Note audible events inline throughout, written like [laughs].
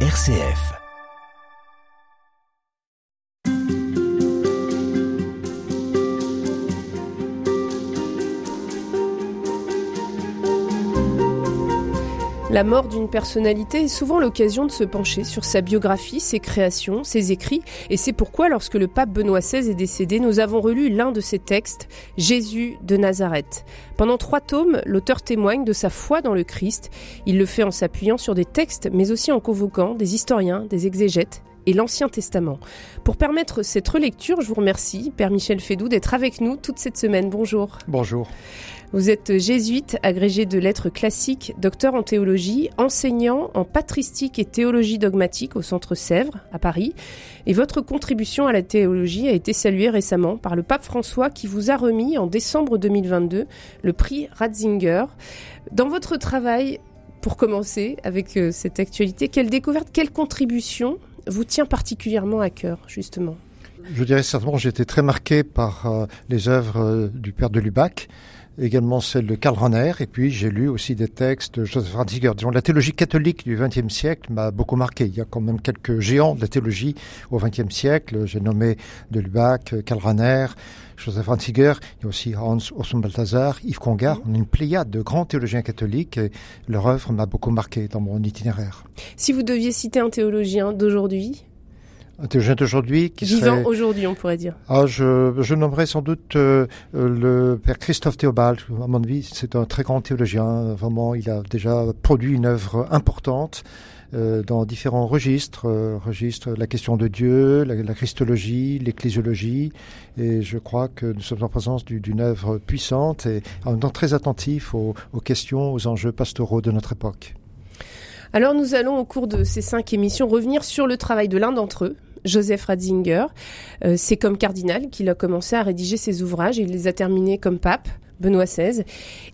RCF. La mort d'une personnalité est souvent l'occasion de se pencher sur sa biographie, ses créations, ses écrits, et c'est pourquoi lorsque le pape Benoît XVI est décédé, nous avons relu l'un de ses textes, Jésus de Nazareth. Pendant trois tomes, l'auteur témoigne de sa foi dans le Christ. Il le fait en s'appuyant sur des textes, mais aussi en convoquant des historiens, des exégètes, et l'Ancien Testament. Pour permettre cette relecture, je vous remercie, Père Michel Fédou, d'être avec nous toute cette semaine. Bonjour. Bonjour. Vous êtes jésuite, agrégé de lettres classiques, docteur en théologie, enseignant en patristique et théologie dogmatique au Centre Sèvres, à Paris. Et votre contribution à la théologie a été saluée récemment par le pape François qui vous a remis en décembre 2022 le prix Ratzinger. Dans votre travail, pour commencer avec euh, cette actualité, quelle découverte, quelle contribution vous tient particulièrement à cœur, justement? Je dirais certainement, j'ai été très marqué par euh, les œuvres euh, du père de Lubac, également celle de Karl et puis j'ai lu aussi des textes de Joseph Ratzinger. Disons, la théologie catholique du XXe siècle m'a beaucoup marqué. Il y a quand même quelques géants de la théologie au XXe siècle. J'ai nommé de Lubac, Karl Joseph Ratzinger, il y a aussi Hans Urs Balthasar, Yves Congar. On a une pléiade de grands théologiens catholiques et leur œuvre m'a beaucoup marqué dans mon itinéraire. Si vous deviez citer un théologien d'aujourd'hui un théologien d'aujourd'hui qui Vivant serait... aujourd'hui, on pourrait dire. Ah, je, je nommerais sans doute euh, le père Christophe Théobald. À mon avis, c'est un très grand théologien. Vraiment, il a déjà produit une œuvre importante euh, dans différents registres, euh, registres la question de Dieu, la, la christologie, l'ecclésiologie, et je crois que nous sommes en présence d'une œuvre puissante et en même temps très attentif aux, aux questions, aux enjeux pastoraux de notre époque. Alors nous allons au cours de ces cinq émissions revenir sur le travail de l'un d'entre eux, Joseph Ratzinger. Euh, c'est comme cardinal qu'il a commencé à rédiger ses ouvrages et il les a terminés comme pape. Benoît XVI.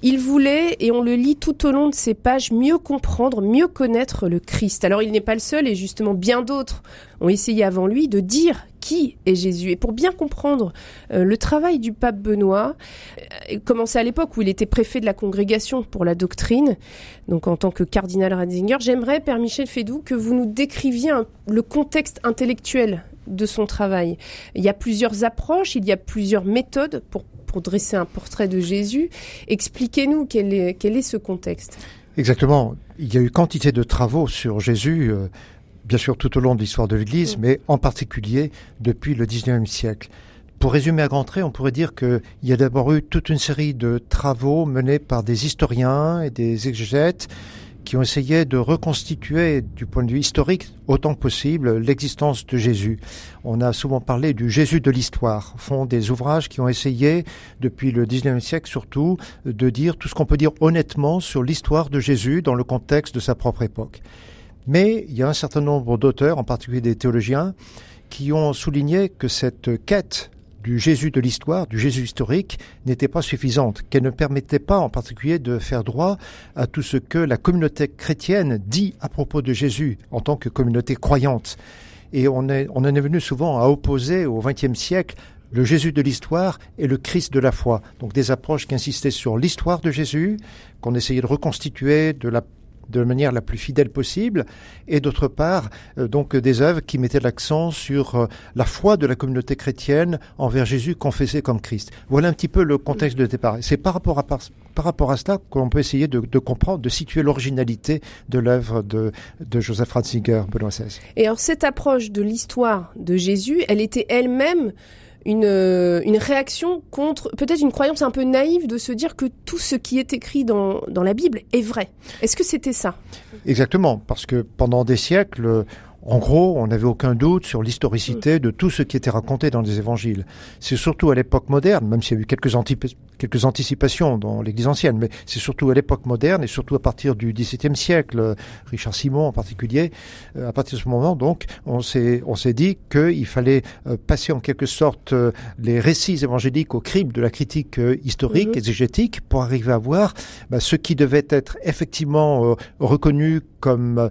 Il voulait, et on le lit tout au long de ses pages, mieux comprendre, mieux connaître le Christ. Alors il n'est pas le seul, et justement bien d'autres ont essayé avant lui de dire qui est Jésus. Et pour bien comprendre euh, le travail du pape Benoît, euh, commencé à l'époque où il était préfet de la congrégation pour la doctrine, donc en tant que cardinal Ratzinger, j'aimerais, Père Michel Fédou, que vous nous décriviez le contexte intellectuel de son travail. Il y a plusieurs approches, il y a plusieurs méthodes pour pour dresser un portrait de Jésus. Expliquez-nous quel est, quel est ce contexte. Exactement. Il y a eu quantité de travaux sur Jésus, euh, bien sûr tout au long de l'histoire de l'Église, mmh. mais en particulier depuis le XIXe siècle. Pour résumer à grands traits, on pourrait dire qu'il y a d'abord eu toute une série de travaux menés par des historiens et des exégètes qui ont essayé de reconstituer du point de vue historique autant que possible l'existence de Jésus. On a souvent parlé du Jésus de l'histoire, font des ouvrages qui ont essayé, depuis le 19e siècle surtout, de dire tout ce qu'on peut dire honnêtement sur l'histoire de Jésus dans le contexte de sa propre époque. Mais il y a un certain nombre d'auteurs, en particulier des théologiens, qui ont souligné que cette quête du Jésus de l'histoire, du Jésus historique, n'était pas suffisante, qu'elle ne permettait pas en particulier de faire droit à tout ce que la communauté chrétienne dit à propos de Jésus en tant que communauté croyante. Et on, est, on en est venu souvent à opposer au XXe siècle le Jésus de l'histoire et le Christ de la foi. Donc des approches qui insistaient sur l'histoire de Jésus, qu'on essayait de reconstituer de la de manière la plus fidèle possible, et d'autre part, euh, donc des œuvres qui mettaient l'accent sur euh, la foi de la communauté chrétienne envers Jésus confessé comme Christ. Voilà un petit peu le contexte de départ. C'est par rapport à par, par rapport à cela qu'on peut essayer de, comprendre, de situer l'originalité de l'œuvre de, de Joseph Ratzinger, Benoît XVI. Et alors cette approche de l'histoire de Jésus, elle était elle-même une, une réaction contre peut-être une croyance un peu naïve de se dire que tout ce qui est écrit dans, dans la Bible est vrai. Est-ce que c'était ça? Exactement, parce que pendant des siècles, en gros, on n'avait aucun doute sur l'historicité de tout ce qui était raconté dans les évangiles. C'est surtout à l'époque moderne, même s'il y a eu quelques, quelques anticipations dans l'Église ancienne, mais c'est surtout à l'époque moderne et surtout à partir du XVIIe siècle, Richard Simon en particulier, euh, à partir de ce moment, donc, on s'est, on s'est dit qu'il fallait euh, passer en quelque sorte euh, les récits évangéliques au crible de la critique historique, mmh. exégétique, pour arriver à voir bah, ce qui devait être effectivement reconnu comme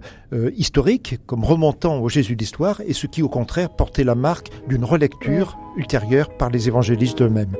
historique, comme remontant au Jésus d'histoire, et ce qui au contraire portait la marque d'une relecture ultérieure par les évangélistes eux-mêmes.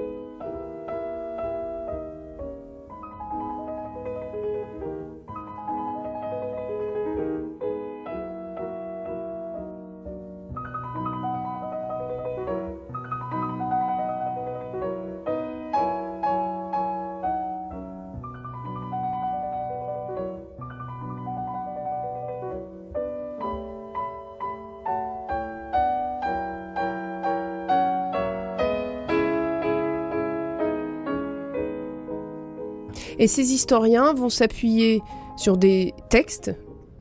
Et ces historiens vont s'appuyer sur des textes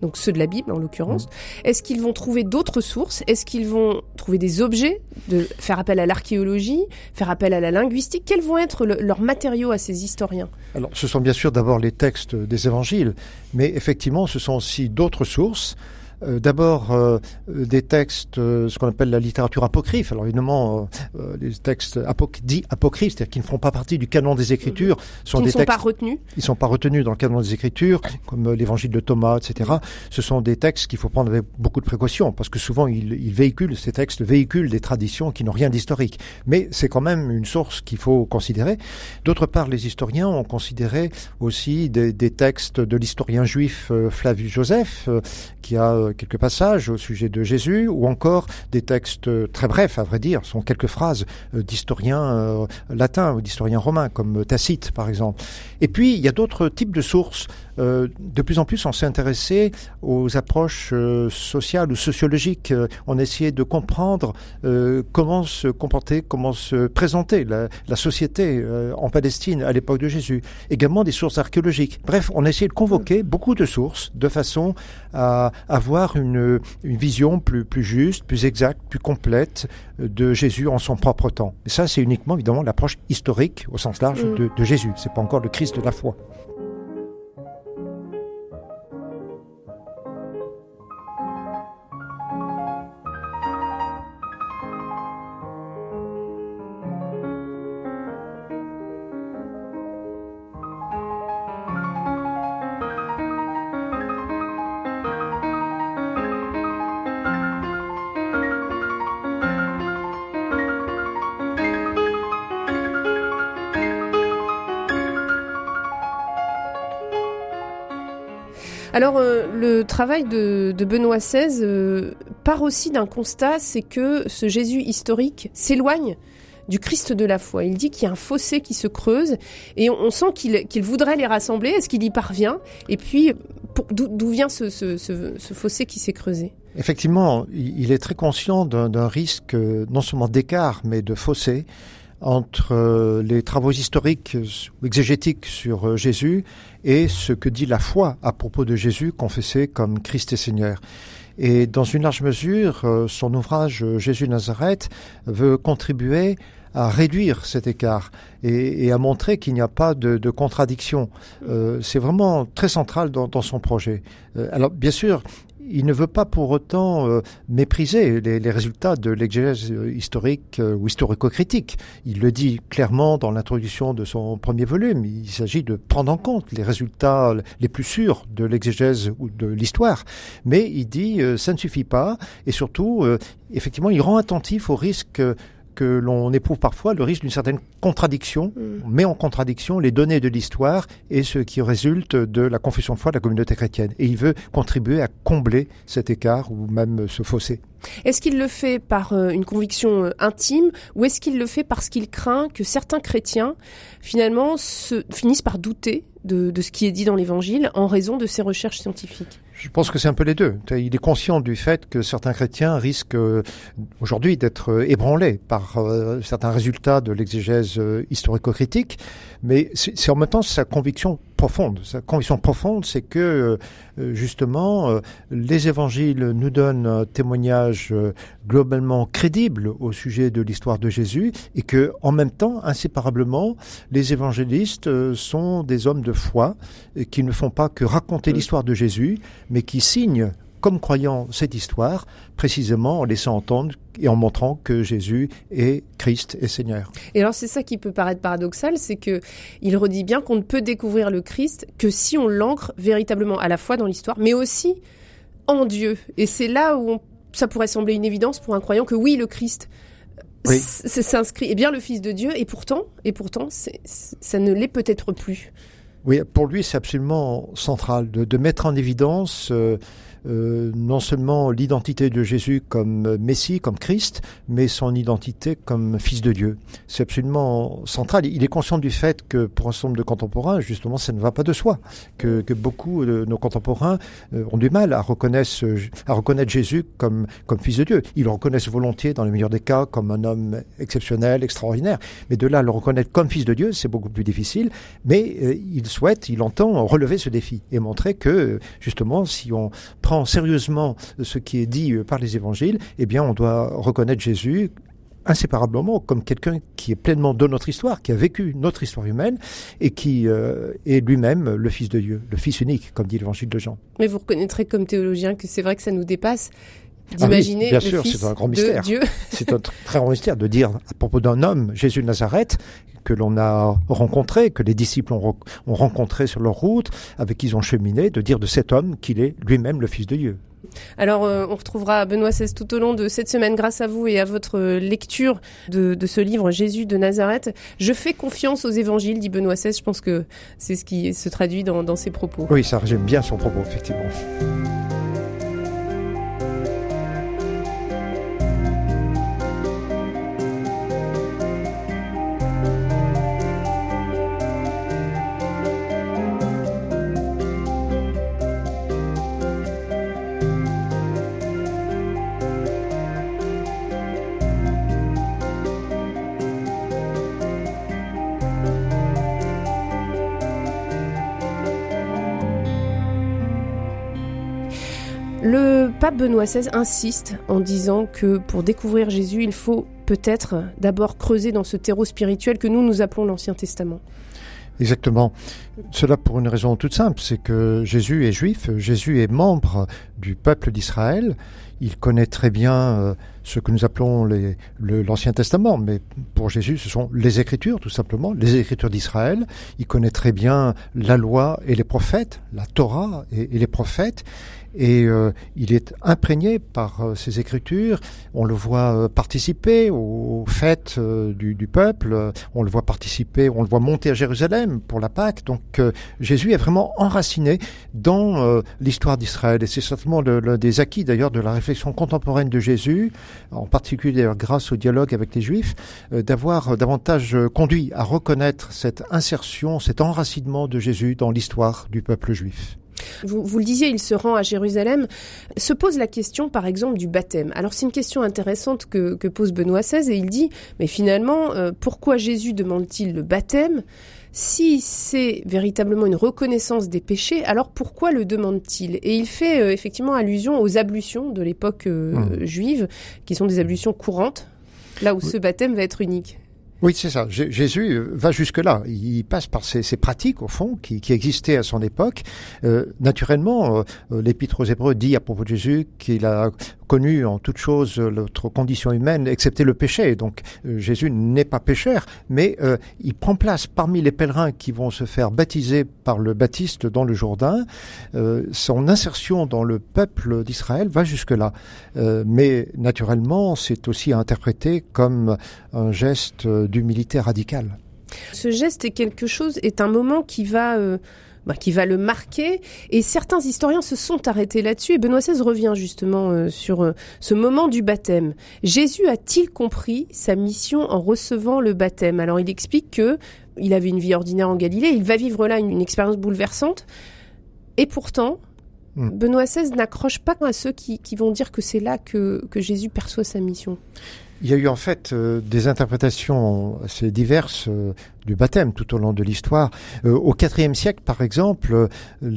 donc ceux de la Bible en l'occurrence. Mmh. Est-ce qu'ils vont trouver d'autres sources? Est-ce qu'ils vont trouver des objets, de faire appel à l'archéologie, faire appel à la linguistique? Quels vont être leurs matériaux à ces historiens? Alors, ce sont bien sûr d'abord les textes des évangiles, mais effectivement, ce sont aussi d'autres sources. Euh, d'abord euh, des textes, euh, ce qu'on appelle la littérature apocryphe. Alors évidemment, les textes dits apocryphes, c'est-à-dire qui ne font pas partie du canon des Écritures, sont qui des ne sont pas retenus. Ils sont pas retenus dans le canon des Écritures, comme l'Évangile de Thomas, etc. Ce sont des textes qu'il faut prendre avec beaucoup de précaution, parce que souvent ils, ils véhiculent ces textes véhiculent des traditions qui n'ont rien d'historique. Mais c'est quand même une source qu'il faut considérer. D'autre part, les historiens ont considéré aussi des, des textes de l'historien juif Flavius Joseph, qui a quelques passages au sujet de Jésus, ou encore des textes très brefs, à vrai dire, sont quelques phrases euh, d'historiens euh, latins ou d'historiens romains, comme Tacite par exemple. Et puis, il y a d'autres types de sources euh, de plus en plus, on s'est intéressé aux approches euh, sociales ou sociologiques. Euh, on essayait de comprendre comment se comporter, comment se présenter la, société en Palestine à l'époque de Jésus. Également des sources archéologiques. Bref, on a essayé de convoquer beaucoup de sources de façon à avoir une, vision plus, plus juste, plus exacte, plus complète de Jésus en son propre temps. Et ça, c'est uniquement évidemment l'approche historique au sens large mm. de, de Jésus. C'est pas encore le Christ de la foi. Alors, euh, le travail de, Benoît XVI euh, part aussi d'un constat, c'est que ce Jésus historique s'éloigne du Christ de la foi. Il dit qu'il y a un fossé qui se creuse et on, sent qu'il voudrait les rassembler. Est-ce qu'il y parvient? Et puis, d'où vient ce, fossé qui s'est creusé? Effectivement, il est très conscient d'un risque euh, non seulement d'écart, mais de fossé entre euh, les travaux historiques ou exégétiques sur euh, Jésus et ce que dit la foi à propos de Jésus confessé comme Christ et Seigneur. Et dans une large mesure, euh, son ouvrage Jésus Nazareth veut contribuer à réduire cet écart et, à montrer qu'il n'y a pas de, contradiction. c'est vraiment très central dans, dans son projet. alors bien sûr, il ne veut pas pour autant euh, mépriser les, résultats de l'exégèse euh, historique euh, ou historico-critique. Il le dit clairement dans l'introduction de son premier volume. Il s'agit de prendre en compte les résultats les plus sûrs de l'exégèse ou de l'histoire. Mais il dit ça ne suffit pas et surtout, effectivement, il rend attentif au risque que l'on éprouve parfois le risque d'une certaine contradiction. On mm. met en contradiction les données de l'histoire et ce qui résulte de la confession de foi de la communauté chrétienne. Et il veut contribuer à combler cet écart ou même ce fossé. Est-ce qu'il le fait par euh, une conviction euh, intime ou est-ce qu'il le fait parce qu'il craint que certains chrétiens finalement se, finissent par douter de, de ce qui est dit dans l'Évangile en raison de ses recherches scientifiques? Je pense que c'est un peu les deux. Il est conscient du fait que certains chrétiens risquent euh, aujourd'hui d'être euh, ébranlés par euh, certains résultats de l'exégèse historico-critique, mais c'est en même temps sa conviction profonde. Sa conviction profonde, c'est que justement les évangiles nous donnent un témoignage globalement crédible au sujet de l'histoire de Jésus et que en même temps, inséparablement, les évangélistes sont des hommes de foi qui ne font pas que raconter l'histoire de Jésus, mais qui signe comme croyant cette histoire, précisément en laissant entendre et en montrant que Jésus est Christ et Seigneur. Et alors c'est ça qui peut paraître paradoxal, c'est que il redit bien qu'on ne peut découvrir le Christ que si on l'ancre véritablement à la fois dans l'histoire, mais aussi en Dieu. Et c'est là où ça pourrait sembler une évidence pour un croyant que oui, le Christ s'inscrit est bien le Fils de Dieu, et pourtant, et pourtant, ça ne l'est peut-être plus. Oui, pour lui, c'est absolument central de, mettre en évidence euh, euh, non seulement l'identité de Jésus comme Messie, comme Christ, mais son identité comme Fils de Dieu. C'est absolument central. Il est conscient du fait que pour un certain nombre de contemporains, justement, ça ne va pas de soi, que, que beaucoup de nos contemporains euh, ont du mal à reconnaître, Jésus comme, comme Fils de Dieu. Ils le reconnaissent volontiers, dans le meilleur des cas, comme un homme exceptionnel, extraordinaire. Mais de là le reconnaître comme Fils de Dieu, c'est beaucoup plus difficile. Mais euh, il souhaite, il entend relever ce défi et montrer que, justement, si on prend sérieusement ce qui est dit euh, par les évangiles, eh bien, on doit reconnaître Jésus inséparablement comme quelqu'un qui est pleinement de notre histoire, qui a vécu notre histoire humaine et qui euh, est lui-même le Fils de Dieu, le Fils unique, comme dit l'évangile de Jean. Mais vous reconnaîtrez comme théologien que c'est vrai que ça nous dépasse d'imaginer ah bien sûr, c'est un grand mystère. C'est un très grand mystère de dire à propos d'un homme, Jésus de Nazareth, que l'on a rencontré, que les disciples ont, ont rencontré sur leur route, avec qui ils ont cheminé, de dire de cet homme qu'il est lui-même le Fils de Dieu. Alors, euh, on retrouvera Benoît XVI tout au long de cette semaine grâce à vous et à votre lecture de, ce livre Jésus de Nazareth. Je fais confiance aux évangiles, dit Benoît XVI. Je pense que c'est ce qui se traduit dans, dans ses propos. Oui, ça résume bien son propos, effectivement. Benoît XVI insiste en disant que pour découvrir Jésus, il faut peut-être d'abord creuser dans ce terreau spirituel que nous nous appelons l'Ancien Testament. Exactement. Cela pour une raison toute simple, c'est que Jésus est juif, Jésus est membre du peuple d'Israël, il connaît très bien euh, ce que nous appelons l'Ancien Testament, mais pour Jésus, ce sont les Écritures, tout simplement, les Écritures d'Israël. Il connaît très bien la loi et les prophètes, la Torah et les prophètes, et euh, il est imprégné par euh, ces écritures. On le voit euh, participer aux fêtes du, du, peuple, on le voit participer, on le voit monter à Jérusalem pour la Pâque. Donc Jésus est vraiment enraciné dans l'histoire d'Israël et c'est certainement l'un des acquis d'ailleurs de la réflexion contemporaine de Jésus, en particulier grâce au dialogue avec les Juifs, d'avoir davantage conduit à reconnaître cette insertion, cet enracinement de Jésus dans l'histoire du peuple juif. Vous, vous, le disiez, il se rend à Jérusalem. Se pose la question, par exemple, du baptême. Alors c'est une question intéressante que, pose Benoît XVI et il dit, mais finalement, euh, pourquoi Jésus demande-t-il le baptême si c'est véritablement une reconnaissance des péchés, alors pourquoi le demande-t-il? Et il fait euh, effectivement allusion aux ablutions de l'époque euh, mmh. juive, qui sont des ablutions courantes, là où ce baptême va être unique. Oui, c'est ça. Jésus euh, va jusque-là. Il passe par ces, pratiques, au fond, qui, existaient à son époque. Euh, naturellement, euh, l'Épître aux Hébreux dit à propos de Jésus qu'il a connu en toute chose notre condition humaine, excepté le péché. Donc Jésus n'est pas pécheur, mais il prend place parmi les pèlerins qui vont se faire baptiser par le baptiste dans le Jourdain. son insertion dans le peuple d'Israël va jusque-là. mais naturellement, c'est aussi à interpréter comme un geste d'humilité radicale. Ce geste est quelque chose, est un moment qui va, euh, bah, qui va le marquer. Et certains historiens se sont arrêtés là-dessus. Et Benoît XVI revient justement euh, sur euh, ce moment du baptême. Jésus a-t-il compris sa mission en recevant le baptême? Alors il explique que il avait une vie ordinaire en Galilée. Il va vivre là une, expérience bouleversante. Et pourtant, hmm. Benoît XVI n'accroche pas à ceux qui, qui vont dire que c'est là que, que Jésus perçoit sa mission. Il y a eu en fait euh, des interprétations assez diverses euh, du baptême tout au long de l'histoire. Euh, au IVe siècle, par exemple,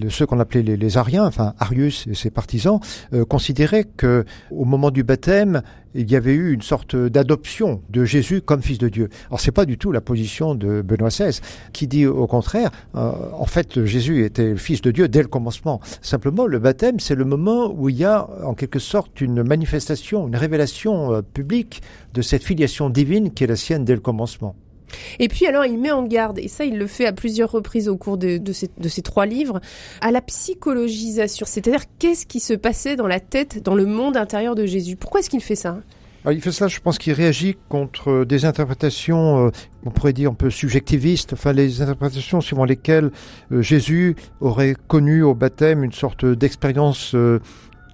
ceux qu'on appelait les, les, Ariens, enfin Arius et ses partisans, considéraient que au moment du baptême, il y avait eu une sorte d'adoption de Jésus comme fils de Dieu. Alors c'est pas du tout la position de Benoît XVI, qui dit au contraire, en fait Jésus était le fils de Dieu dès le commencement. Simplement, le baptême, c'est le moment où il y a en quelque sorte une manifestation, une révélation publique de cette filiation divine qui est la sienne dès le commencement. Et puis alors il met en garde, et ça il le fait à plusieurs reprises au cours de, ces, trois livres, à la psychologisation. C'est-à-dire qu'est-ce qui se passait dans la tête, dans le monde intérieur de Jésus? Pourquoi est-ce qu'il fait ça il fait ça, je pense qu'il réagit contre des interprétations, euh, on pourrait dire un peu subjectivistes, enfin les interprétations suivant lesquelles euh, Jésus aurait connu au baptême une sorte d'expérience euh,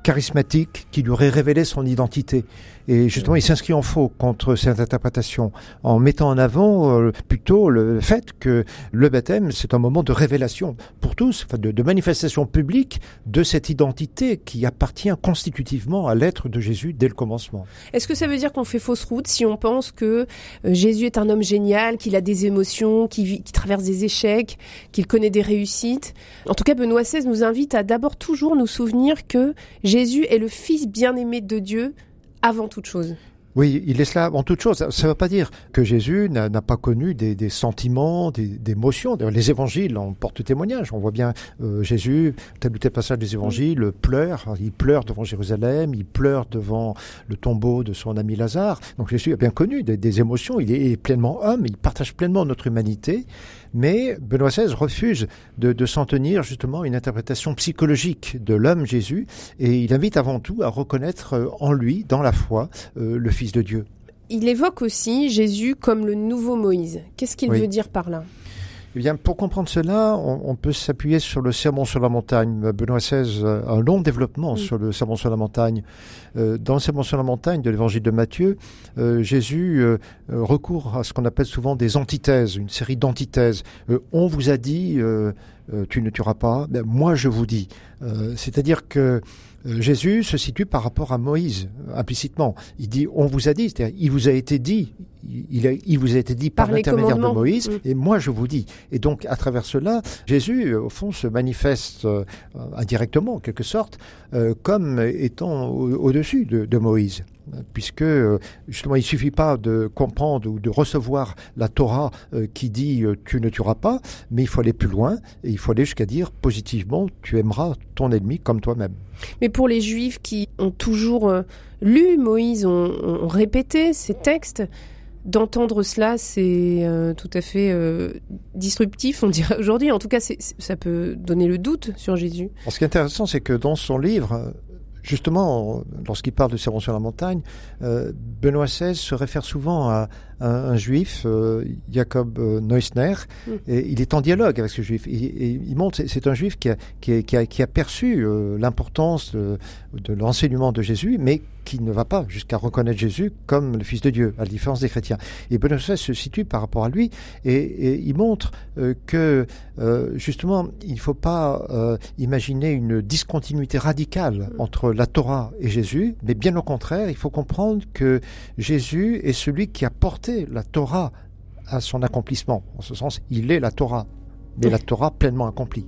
charismatique qui lui aurait révélé son identité. Et justement, il s'inscrit en faux contre cette interprétation en mettant en avant euh, plutôt le fait que le baptême, c'est un moment de révélation pour tous, de, de manifestation publique de cette identité qui appartient constitutivement à l'être de Jésus dès le commencement. Est-ce que ça veut dire qu'on fait fausse route si on pense que euh, Jésus est un homme génial, qu'il a des émotions, qu'il traverse des échecs, qu'il connaît des réussites? En tout cas, Benoît XVI nous invite à d'abord toujours nous souvenir que Jésus est le Fils bien-aimé de Dieu avant toute chose. Oui, il est cela en toute chose. Ça ne veut pas dire que Jésus n'a pas connu des, sentiments, des, des émotions. Les évangiles en portent témoignage. On voit bien euh, Jésus, tel ou tel passage des évangiles, pleure. Il pleure devant Jérusalem, il pleure devant le tombeau de son ami Lazare. Donc Jésus a bien connu des émotions. Il est pleinement homme, il partage pleinement notre humanité. Mais Benoît XVI refuse de, de s'en tenir justement à une interprétation psychologique de l'homme Jésus. Et il invite avant tout à reconnaître euh, en lui, dans la foi, euh, le Fils de Dieu. Il évoque aussi Jésus comme le nouveau Moïse. Qu'est-ce qu'il Oui. veut dire par là? Eh bien, pour comprendre cela, on, on peut s'appuyer sur le sermon sur la montagne. Benoît XVI a un long développement sur le sermon sur la montagne. Euh, dans le sermon sur la montagne de l'évangile de Matthieu, euh, Jésus euh, euh, recourt à ce qu'on appelle souvent des antithèses, une série d'antithèses. Euh, on vous a dit, euh, euh, tu ne tueras pas. Ben, moi, je vous dis. Euh, C'est-à-dire que euh, Jésus se situe par rapport à Moïse, euh, implicitement. Il dit, on vous a dit, c'est-à-dire, il vous a été dit, il, il a- il vous a été dit par, l'intermédiaire de. Moïse, Mm. et moi je vous dis. Et donc, à travers cela, Jésus, euh, au fond, se manifeste euh, indirectement, en quelque sorte, euh, comme étant au- au-dessus de, de Moïse. Puisque, euh, justement, il suffit pas de comprendre ou de recevoir la Torah euh, qui dit euh, tu ne tueras pas, mais il faut aller plus loin et il faut aller jusqu'à dire positivement tu aimeras ton ennemi comme toi-même. Mais pour les Juifs qui ont toujours lu Moïse, ont, ont répété ces textes, d'entendre cela, c'est euh, tout à fait euh, disruptif, on dirait aujourd'hui. En tout cas, ça peut donner le doute sur Jésus. Alors, ce qui est intéressant, c'est que dans son livre, justement, lorsqu'il parle de Sermon sur la montagne, euh, Benoît XVI se réfère souvent à, à un juif, euh, Jacob euh, Neusner, Mm. et il est en dialogue avec ce juif. Et, et il montre, c'est- c'est un juif qui a, qui a, qui a, qui a perçu euh, l'importance de, de l'enseignement de Jésus, mais qui ne va pas jusqu'à reconnaître Jésus comme le Fils de Dieu, à la différence des chrétiens. Et Benoît se situe par rapport à lui, et, et il montre euh, que euh, justement, il ne faut pas euh, imaginer une discontinuité radicale entre la Torah et Jésus, mais bien au contraire, il faut comprendre que Jésus est celui qui a porté la Torah à son accomplissement. En ce sens, il est la Torah, mais la Torah pleinement accomplie.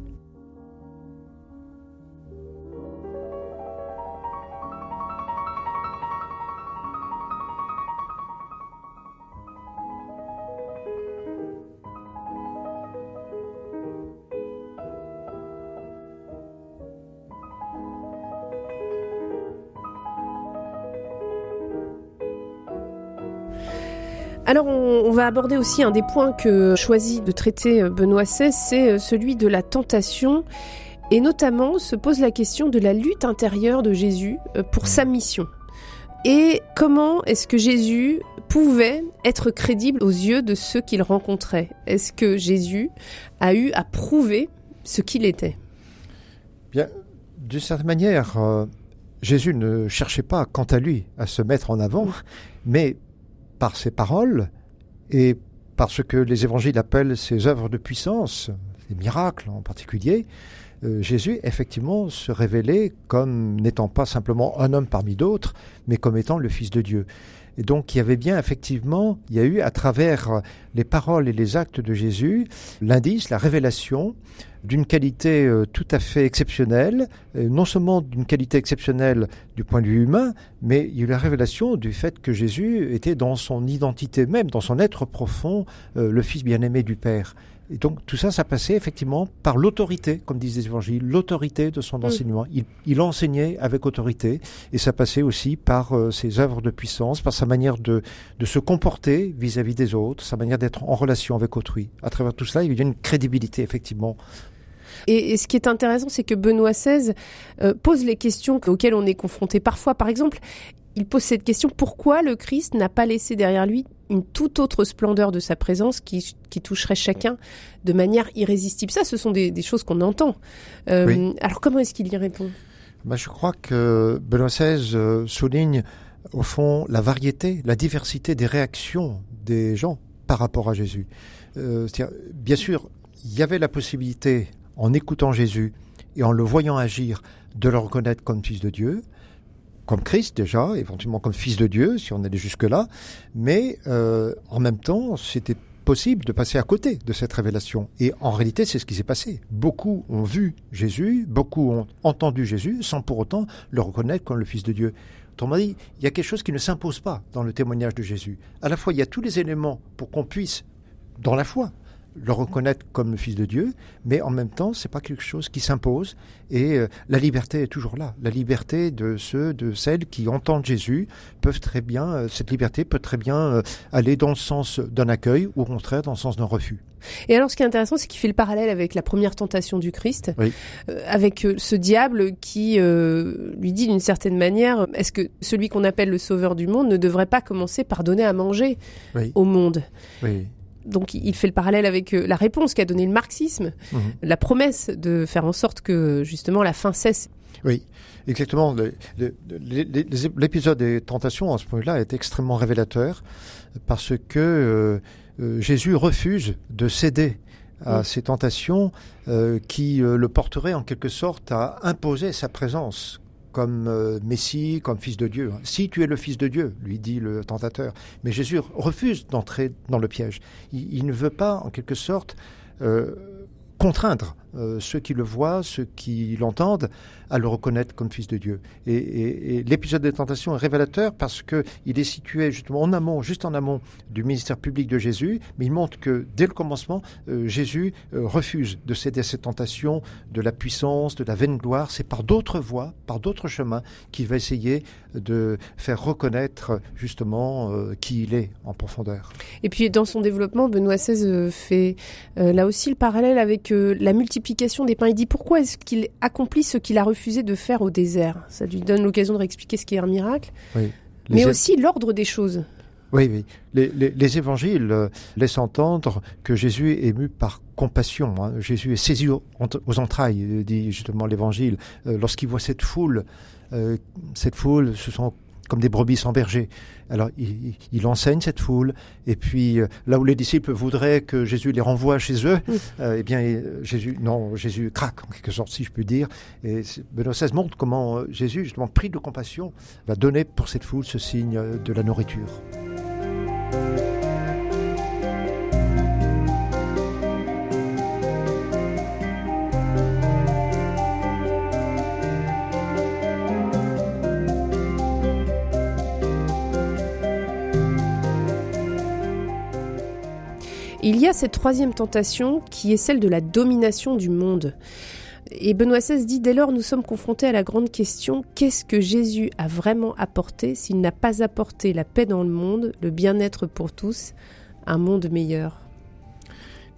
Alors, on, on va aborder aussi un des points que choisit de traiter euh, Benoît XVI, c'est euh, celui de la tentation. Et notamment, se pose la question de la lutte intérieure de Jésus euh, pour sa mission. Et comment est-ce que Jésus pouvait être crédible aux yeux de ceux qu'il rencontrait? Est-ce que Jésus a eu à prouver ce qu'il était? Bien, d'une certaine manière, euh, Jésus ne cherchait pas, quant à lui, à se mettre en avant, mais par ses paroles et par ce que les évangiles appellent ses œuvres de puissance, les miracles en particulier, euh, Jésus effectivement se révélait comme n'étant pas simplement un homme parmi d'autres, mais comme étant le Fils de Dieu. Et donc il y avait bien effectivement, il y a eu à travers les paroles et les actes de Jésus l'indice, la révélation d'une qualité euh, tout à fait exceptionnelle, euh, non seulement d'une qualité exceptionnelle du point de vue humain, mais il y a eu la révélation du fait que Jésus était dans son identité même, dans son être profond, euh, le Fils bien-aimé du Père. Et donc tout ça, ça passait effectivement par l'autorité, comme disent les évangiles, l'autorité de son enseignement. Il, il enseignait avec autorité, et ça passait aussi par euh, ses œuvres de puissance, par sa manière de, de se comporter vis-à-vis des autres, sa manière d'être en relation avec autrui. À travers tout cela, il y a une crédibilité effectivement Et, et ce qui est intéressant, c'est que Benoît XVI euh, pose les questions auxquelles on est confronté parfois. Par exemple, il pose cette question pourquoi le Christ n'a pas laissé derrière lui une toute autre splendeur de sa présence qui, qui toucherait chacun de manière irrésistible? Ça, ce sont des, des choses qu'on entend. Euh, Oui. Alors, comment est-ce qu'il y répond? Ben, Je crois que Benoît XVI euh, souligne au fond la variété, la diversité des réactions des gens par rapport à Jésus. Euh, bien sûr, il y avait la possibilité, en écoutant Jésus et en le voyant agir, de le reconnaître comme fils de Dieu, comme Christ déjà, éventuellement comme fils de Dieu, si on allait jusque-là, mais euh, en même temps, c'était possible de passer à côté de cette révélation. Et en réalité, c'est ce qui s'est passé. Beaucoup ont vu Jésus, beaucoup ont entendu Jésus, sans pour autant le reconnaître comme le Fils de Dieu. Autrement dit, il y a quelque chose qui ne s'impose pas dans le témoignage de Jésus. À la fois, il y a tous les éléments pour qu'on puisse, dans la foi, le reconnaître comme le Fils de Dieu, mais en même temps, c'est pas quelque chose qui s'impose. Et euh, la liberté est toujours là. La liberté de ceux, de celles qui entendent Jésus peuvent très bien, euh, cette liberté peut très bien euh, aller dans le sens d'un accueil ou au contraire dans le sens d'un refus. Et alors, ce qui est intéressant, c'est qu'il fait le parallèle avec la première tentation du Christ, avec ce diable qui lui dit d'une certaine manière, est-ce que celui qu'on appelle le sauveur du monde ne devrait pas commencer par donner à manger au monde? Oui donc il fait le parallèle avec euh, la réponse qu'a donné le marxisme, mhm. la promesse de faire en sorte que justement la faim cesse. Oui, exactement. L'épisode des tentations à ce point-là est extrêmement révélateur parce que euh, euh, Jésus refuse de céder à ces tentations qui le porteraient en quelque sorte à imposer sa présence comme euh, Messie, comme fils de Dieu. Si tu es le fils de Dieu, lui dit le tentateur. Mais Jésus refuse d'entrer dans le piège. Il, ne veut pas, en quelque sorte, euh, contraindre euh, ceux qui le voient, ceux qui l'entendent, à le reconnaître comme fils de Dieu. Et, l'épisode des tentations est révélateur parce qu'il est situé justement en amont, juste en amont du ministère public de Jésus, mais il montre que dès le commencement, euh, Jésus euh, refuse de céder à ces tentations de la puissance, de la vaine gloire. C'est par d'autres voies, par d'autres chemins qu'il va essayer de faire reconnaître justement qui il est en profondeur. Et puis dans son développement, Benoît XVI fait là aussi le parallèle avec la multiplication des pains. Il dit pourquoi est-ce qu'il accomplit ce qu'il a refusé de faire au désert? Ça lui donne l'occasion de réexpliquer ce qui est un miracle. Mais aussi l'ordre des choses. Oui, oui. Les, évangiles euh, laissent entendre que Jésus est ému par compassion. Hein. Jésus est saisi aux, entrailles, euh, dit justement l'évangile. Euh, lorsqu'il voit cette foule, cette foule, ce sont comme des brebis sans berger. Alors il, enseigne cette foule, et puis euh, là où les disciples voudraient que Jésus les renvoie chez eux, euh, eh bien euh, Jésus, non, Jésus craque en quelque sorte, si je puis dire. Et Benoît XVI montre comment Jésus, justement pris de compassion, va donner pour cette foule ce signe de la nourriture. Il y a cette troisième tentation qui est celle de la domination du monde. Et Benoît XVI dit dès lors nous sommes confrontés à la grande question qu'est-ce que Jésus a vraiment apporté s'il n'a pas apporté la paix dans le monde, le bien-être pour tous, un monde meilleur?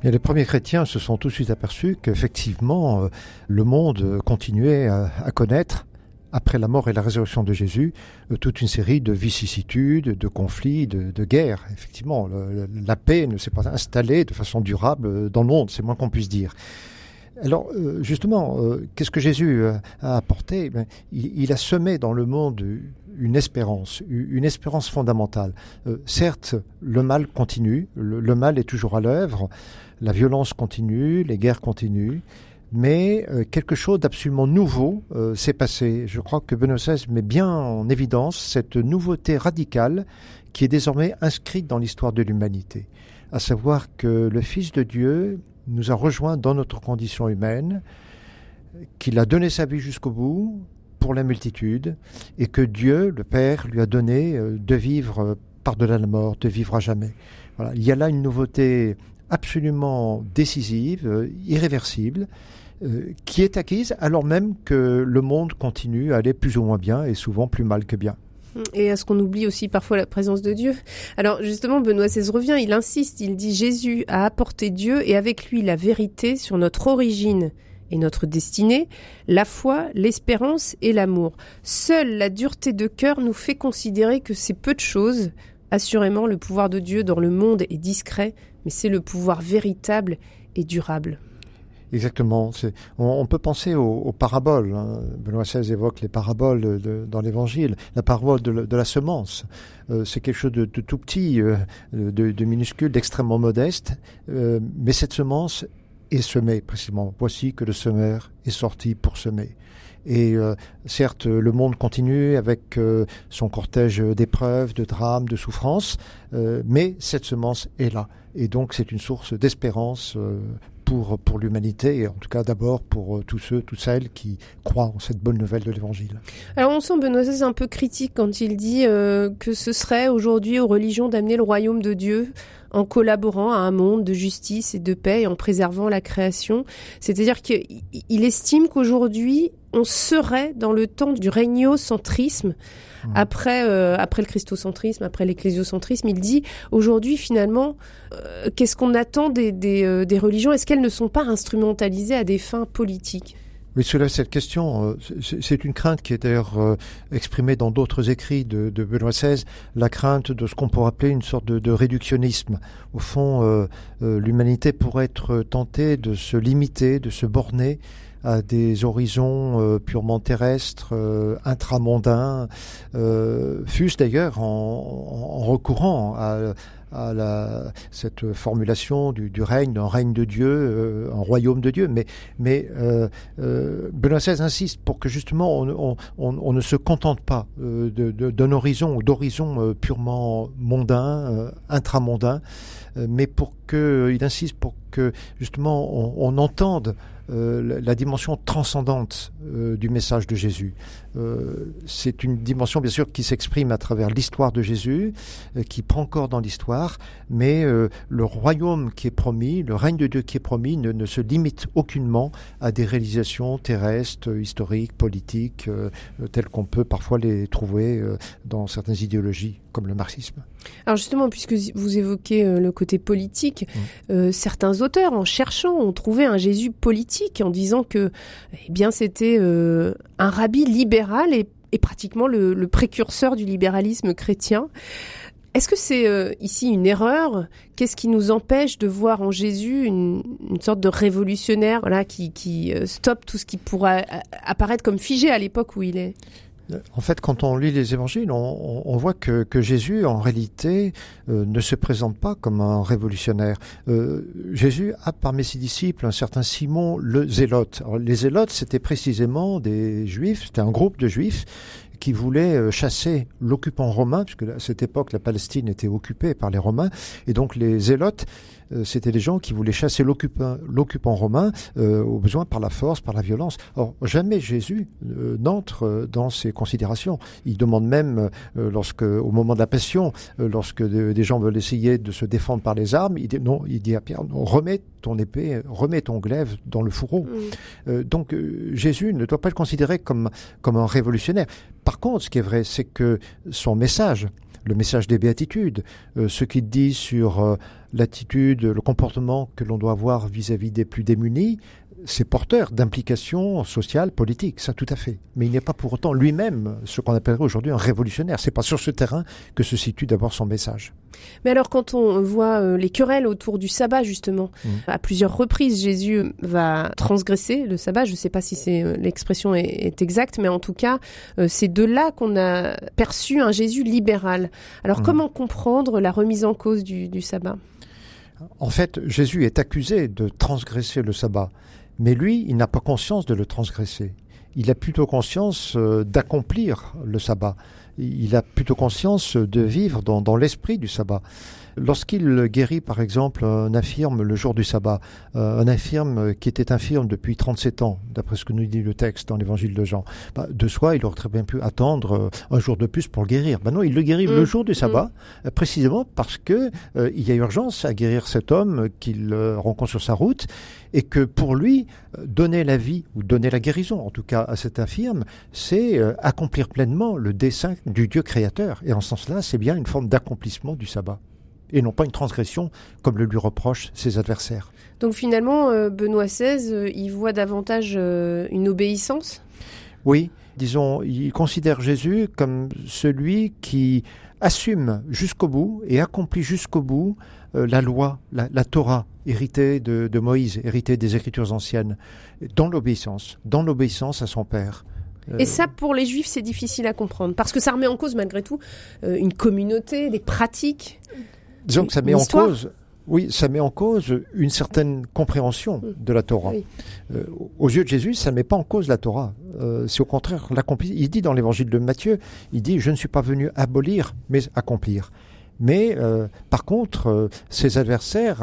Les premiers chrétiens se sont tout de suite aperçus qu'effectivement euh, le monde continuait à connaître après la mort et la résurrection de Jésus, euh, toute une série de vicissitudes, de conflits, de, guerres. Effectivement, la paix ne s'est pas installée de façon durable euh, dans le monde, c'est moins qu'on puisse dire. Alors, euh, justement, qu'est-ce que Jésus a apporté? Ben, il, a semé dans le monde une espérance, une espérance fondamentale. certes, le mal continue, le mal est toujours à l'œuvre, la violence continue, les guerres continuent, mais euh, quelque chose d'absolument nouveau euh, s'est passé. Je crois que Benoît XVI met bien en évidence cette nouveauté radicale qui est désormais inscrite dans l'histoire de l'humanité, à savoir que le Fils de Dieu nous a rejoints dans notre condition humaine, qu'il a donné sa vie jusqu'au bout pour la multitude, et que Dieu, le Père, lui a donné euh, de vivre par-delà la mort, de vivre à jamais. Voilà. Il y a là une nouveauté absolument décisive, irréversible, euh, qui est acquise alors même que le monde continue à aller plus ou moins bien et souvent plus mal que bien. Et est-ce qu'on oublie aussi parfois la présence de Dieu Alors justement, Benoît XVI revient, il insiste, il dit Jésus a apporté Dieu et avec lui la vérité sur notre origine et notre destinée, la foi, l'espérance et l'amour. Seule la dureté de cœur nous fait considérer que c'est peu de choses. Assurément, le pouvoir de Dieu dans le monde est discret, mais c'est le pouvoir véritable et durable. Exactement. On, peut penser aux, paraboles. Hein. Benoît XVI évoque les paraboles dans l'Évangile. La parabole de, la semence, euh, c'est quelque chose de, tout petit, euh, de, de, minuscule, d'extrêmement modeste. Euh, mais cette semence est semée précisément. Voici que le semeur est sorti pour semer. Et euh, certes, le monde continue avec euh, son cortège d'épreuves, de drames, de souffrances, euh, mais cette semence est là. Et donc c'est une source d'espérance pour, pour l'humanité, et en tout cas d'abord pour tous ceux, toutes celles qui croient en cette bonne nouvelle de l'Évangile. Alors on sent Benoît XVI un peu critique quand il dit que ce serait aujourd'hui aux religions d'amener le royaume de Dieu en collaborant à un monde de justice et de paix et en préservant la création. C'est-à-dire qu'il estime qu'aujourd'hui, on serait dans le temps du régnocentrisme. Mmh. Après, euh, après le christocentrisme, après l'ecclésiocentrisme, il dit aujourd'hui finalement, euh, qu'est-ce qu'on attend des, des, euh, des religions? Est-ce qu'elles ne sont pas instrumentalisées à des fins politiques? Oui, soulève cette question. Euh, c'est une crainte qui est d'ailleurs euh, exprimée dans d'autres écrits de, de, Benoît XVI, la crainte de ce qu'on pourrait appeler une sorte de, de réductionnisme. Au fond, euh, l'humanité pourrait être tentée de se limiter, de se borner à des horizons purement terrestres, intramondains, fût-ce d'ailleurs en, en, recourant à, à cette formulation du, règne, d'un règne de Dieu, euh, un royaume de Dieu. Mais, mais euh, euh, Benoît XVI insiste pour que justement on, ne se contente pas euh, d'un horizon ou d'horizon purement mondain, intramondain, mais pour que, il insiste pour que justement on, entende la dimension transcendante du message de Jésus. Euh, c'est une dimension bien sûr qui s'exprime à travers l'histoire de Jésus, qui prend corps dans l'histoire, mais le royaume qui est promis, le règne de Dieu qui est promis ne, ne se limite aucunement à des réalisations terrestres, historiques, politiques, telles qu'on peut parfois les trouver dans certaines idéologies comme le marxisme. Alors justement, puisque vous évoquez le côté politique, mmh. certains auteurs, en cherchant, ont trouvé un Jésus politique en disant que eh bien c'était euh, un rabbi libéral et, pratiquement le, précurseur du libéralisme chrétien. Est-ce que c'est euh, ici une erreur? Qu'est-ce qui nous empêche de voir en Jésus une, sorte de révolutionnaire voilà, qui, qui euh, stoppe tout ce qui pourrait apparaître comme figé à l'époque où il est? En fait, quand on lit les évangiles, on, voit que, Jésus, en réalité, euh, ne se présente pas comme un révolutionnaire. Euh, Jésus a parmi ses disciples un certain Simon le Zélote. les Zélotes, c'était précisément des Juifs, c'était un groupe de Juifs qui voulaient euh, chasser l'occupant romain, puisque à cette époque la Palestine était occupée par les Romains, et donc les Zélotes c'était des gens qui voulaient chasser l'occupant romain euh, au besoin par la force, par la violence. Or, jamais Jésus euh, n'entre dans ces considérations. Il demande même, lorsque, au moment de la passion, lorsque des gens veulent essayer de se défendre par les armes, il dit, non, il dit à Pierre, non, remets ton épée, remets ton glaive dans le fourreau. donc Jésus ne doit pas le considérer comme, comme un révolutionnaire. Par contre, ce qui est vrai, c'est que son message, le message des béatitudes, euh, ce qu'il dit sur euh, l'attitude, le comportement que l'on doit avoir vis-à-vis des plus démunis, c'est porteur d'implications sociales, politiques, ça tout à fait. Mais il n'est pas pour autant lui-même ce qu'on appellerait aujourd'hui un révolutionnaire. C'est pas sur ce terrain que se situe d'abord son message. Mais alors quand on voit euh, les querelles autour du sabbat justement, mmh. à plusieurs reprises Jésus va transgresser le sabbat. Je ne sais pas si c'est euh, l'expression est, exacte, mais en tout cas euh, c'est de là qu'on a perçu un Jésus libéral. Alors mmh. comment comprendre la remise en cause du, du sabbat? En fait, Jésus est accusé de transgresser le sabbat. Mais lui, il n'a pas conscience de le transgresser. Il a plutôt conscience euh, d'accomplir le sabbat. Il a plutôt conscience de vivre dans, dans l'esprit du sabbat. Lorsqu'il guérit, par exemple, un infirme le jour du sabbat, euh, un infirme qui était infirme depuis 37 ans, d'après ce que nous dit le texte dans l'évangile de Jean, bah, de soi, il aurait très bien pu attendre euh, un jour de plus pour le guérir. Ben non, il le guérit le mm. jour du sabbat, mm. précisément parce que il y a urgence à guérir cet homme qu'il rencontre sur sa route et que pour lui, donner la vie ou donner la guérison, en tout cas à cet infirme, c'est euh, accomplir pleinement le dessein du Dieu créateur. Et en ce sens-là, c'est bien une forme d'accomplissement du sabbat et non pas une transgression comme le lui reprochent ses adversaires. Donc finalement, euh, Benoît XVI, euh, il voit davantage une obéissance? Oui, disons, il considère Jésus comme celui qui assume jusqu'au bout et accomplit jusqu'au bout euh, la loi, la, Torah, héritée de, Moïse, héritée des Écritures anciennes, dans l'obéissance, dans l'obéissance à son Père. Euh, et ça, pour les Juifs, c'est difficile à comprendre, parce que ça remet en cause, malgré tout, euh, une communauté, des pratiques. Disons que ça met en cause oui, ça met en cause une certaine compréhension de la Torah. Euh, aux yeux de Jésus, ça ne met pas en cause la Torah. Euh, c'est au contraire l'accomplir. Il dit dans l'évangile de Matthieu, il dit, je ne suis pas venu abolir, mais accomplir. Mais euh, par contre, ses adversaires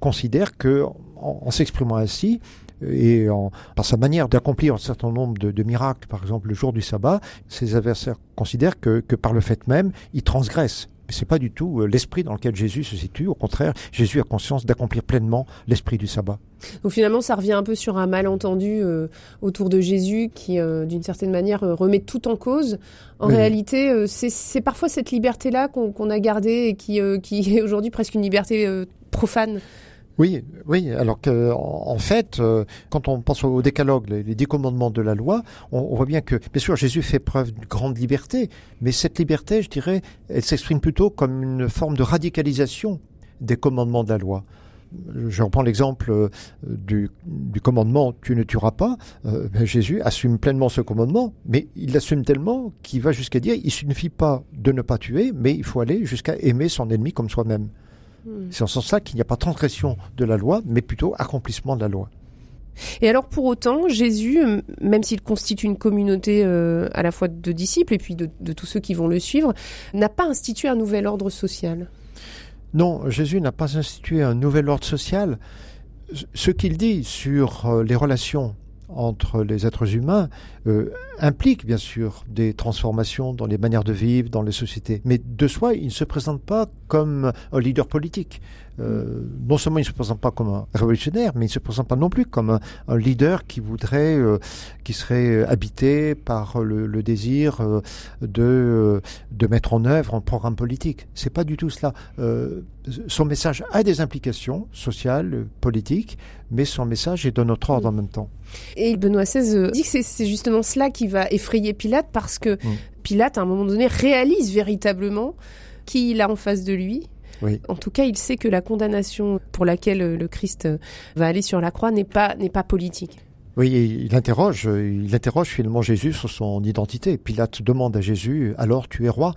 considèrent que, en, s'exprimant ainsi, et en, par sa manière d'accomplir un certain nombre de, miracles, par exemple le jour du sabbat, ses adversaires considèrent que, que par le fait même, il transgresse c'est pas du tout euh, l'esprit dans lequel Jésus se situe. Au contraire, Jésus a conscience d'accomplir pleinement l'esprit du sabbat. Donc finalement, ça revient un peu sur un malentendu euh, autour de Jésus qui, euh, d'une certaine manière, remet tout en cause. En réalité, c'est parfois cette liberté-là qu'on a gardée et qui, qui est aujourd'hui presque une liberté profane. Oui, oui. Alors que, en fait, euh, quand on pense au décalogue, les, dix commandements de la loi, on, voit bien que, bien sûr, Jésus fait preuve d'une grande liberté, mais cette liberté, je dirais, elle s'exprime plutôt comme une forme de radicalisation des commandements de la loi. Je reprends l'exemple euh, du, commandement tu ne tueras pas. Euh, ben, Jésus assume pleinement ce commandement, mais il l'assume tellement qu'il va jusqu'à dire il suffit pas de ne pas tuer, mais il faut aller jusqu'à aimer son ennemi comme soi-même. Hmm. C'est en ce sens-là qu'il n'y a pas transgression de la loi, mais plutôt accomplissement de la loi. Et alors pour autant, Jésus, même s'il constitue une communauté euh, à la fois de disciples et puis de, tous ceux qui vont le suivre, n'a pas institué un nouvel ordre social? Non, Jésus n'a pas institué un nouvel ordre social. Ce qu'il dit sur euh, les relations entre les êtres humains euh, implique bien sûr des transformations dans les manières de vivre, dans les sociétés. Mais de soi, il ne se présente pas comme un leader politique. Euh, non seulement il ne se présente pas comme un révolutionnaire, mais il ne se présente pas non plus comme un, leader qui voudrait, euh, qui serait habité par le, désir de, de mettre en œuvre un programme politique. C'est pas du tout cela. son message a des implications sociales, politiques, mais son message est de notre ordre en même temps. Et Benoît XVI dit que c'est justement cela qui va effrayer Pilate parce que mm. Pilate, à un moment donné, réalise véritablement qui il a en face de lui. En tout cas, il sait que la condamnation pour laquelle le Christ va aller sur la croix n'est pas, n'est pas politique. Oui, il interroge, il interroge finalement Jésus sur son identité. Pilate demande à Jésus, alors tu es roi?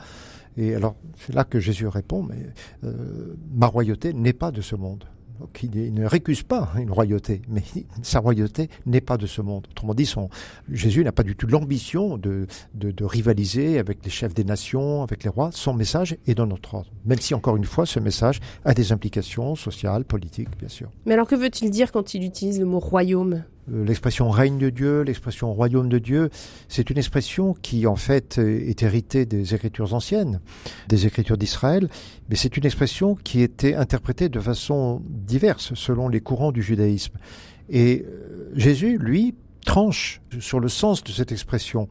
Et alors, c'est là que Jésus répond, mais euh, ma royauté n'est pas de ce monde qui ne récuse pas une royauté, mais [laughs] sa royauté n'est pas de ce monde. Autrement dit, Jésus n'a pas du tout l'ambition de, rivaliser avec les chefs des nations, avec les rois. Son message est dans notre ordre. Même si, encore une fois, ce message a des implications sociales, politiques, bien sûr. Mais alors, que veut-il dire quand il utilise le mot royaume? L'expression règne de Dieu, l'expression royaume de Dieu, c'est une expression qui en fait est héritée des écritures anciennes, des écritures d'Israël, mais c'est une expression qui était interprétée de façon diverse selon les courants du judaïsme. Et euh, Jésus, lui, tranche sur le sens de cette expression.